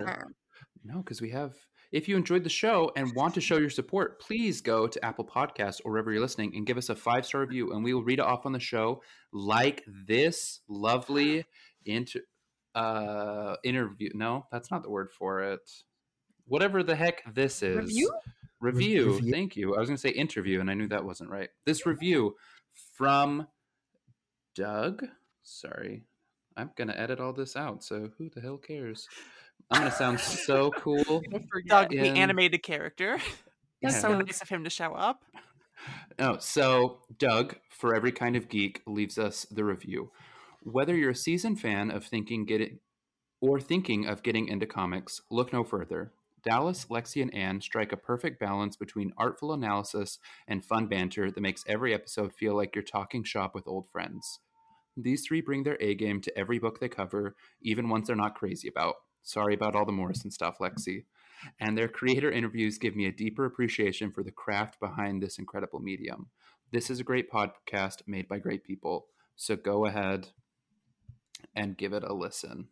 No, because we have. If you enjoyed the show and want to show your support, please go to Apple Podcasts or wherever you're listening and give us a five star review, and we will read it off on the show, like this lovely inter uh interview. No, that's not the word for it. Whatever the heck this is. Review? Review. review. Thank you. I was going to say interview, and I knew that wasn't right. This review from Doug. Sorry, I'm going to edit all this out. So who the hell cares? I'm going to sound so cool. Don't forget. Doug, the animated character. Yeah. It's so nice of him to show up. Oh, so Doug, for every kind of geek, leaves us the review. Whether you're a seasoned fan of thinking getting or thinking of getting into comics, look no further. Dallas, Lexi, and Anne strike a perfect balance between artful analysis and fun banter that makes every episode feel like you're talking shop with old friends. These three bring their A game to every book they cover, even ones they're not crazy about. Sorry about all the Morrison stuff, Lexi. And their creator interviews give me a deeper appreciation for the craft behind this incredible medium. This is a great podcast made by great people. So go ahead and give it a listen.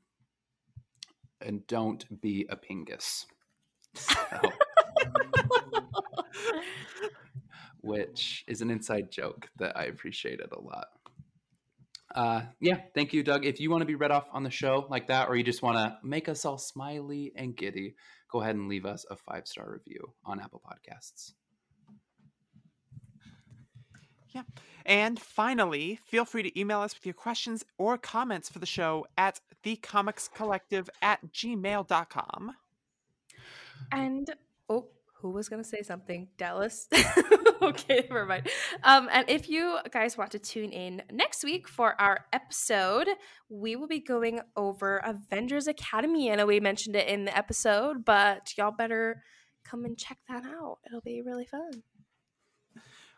and don't be a pingus. So, which is an inside joke that I appreciated a lot. Uh, yeah, thank you, Doug. If you want to be read off on the show like that, or you just want to make us all smiley and giddy, go ahead and leave us a five star review on Apple Podcasts. Yeah. And finally, feel free to email us with your questions or comments for the show at thecomicscollective at gmail.com. And oh, who was gonna say something? Dallas. okay, never mind. Um, and if you guys want to tune in next week for our episode, we will be going over Avengers Academy. I know we mentioned it in the episode, but y'all better come and check that out. It'll be really fun.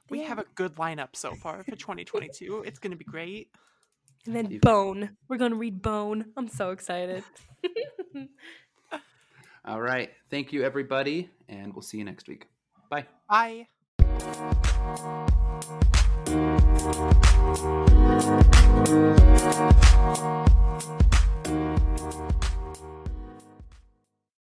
We Yeah. have a good lineup so far for 2022. it's going to be great. And then Bone. We're gonna read Bone. I'm so excited. All right. Thank you, everybody. And we'll see you next week. Bye. Bye.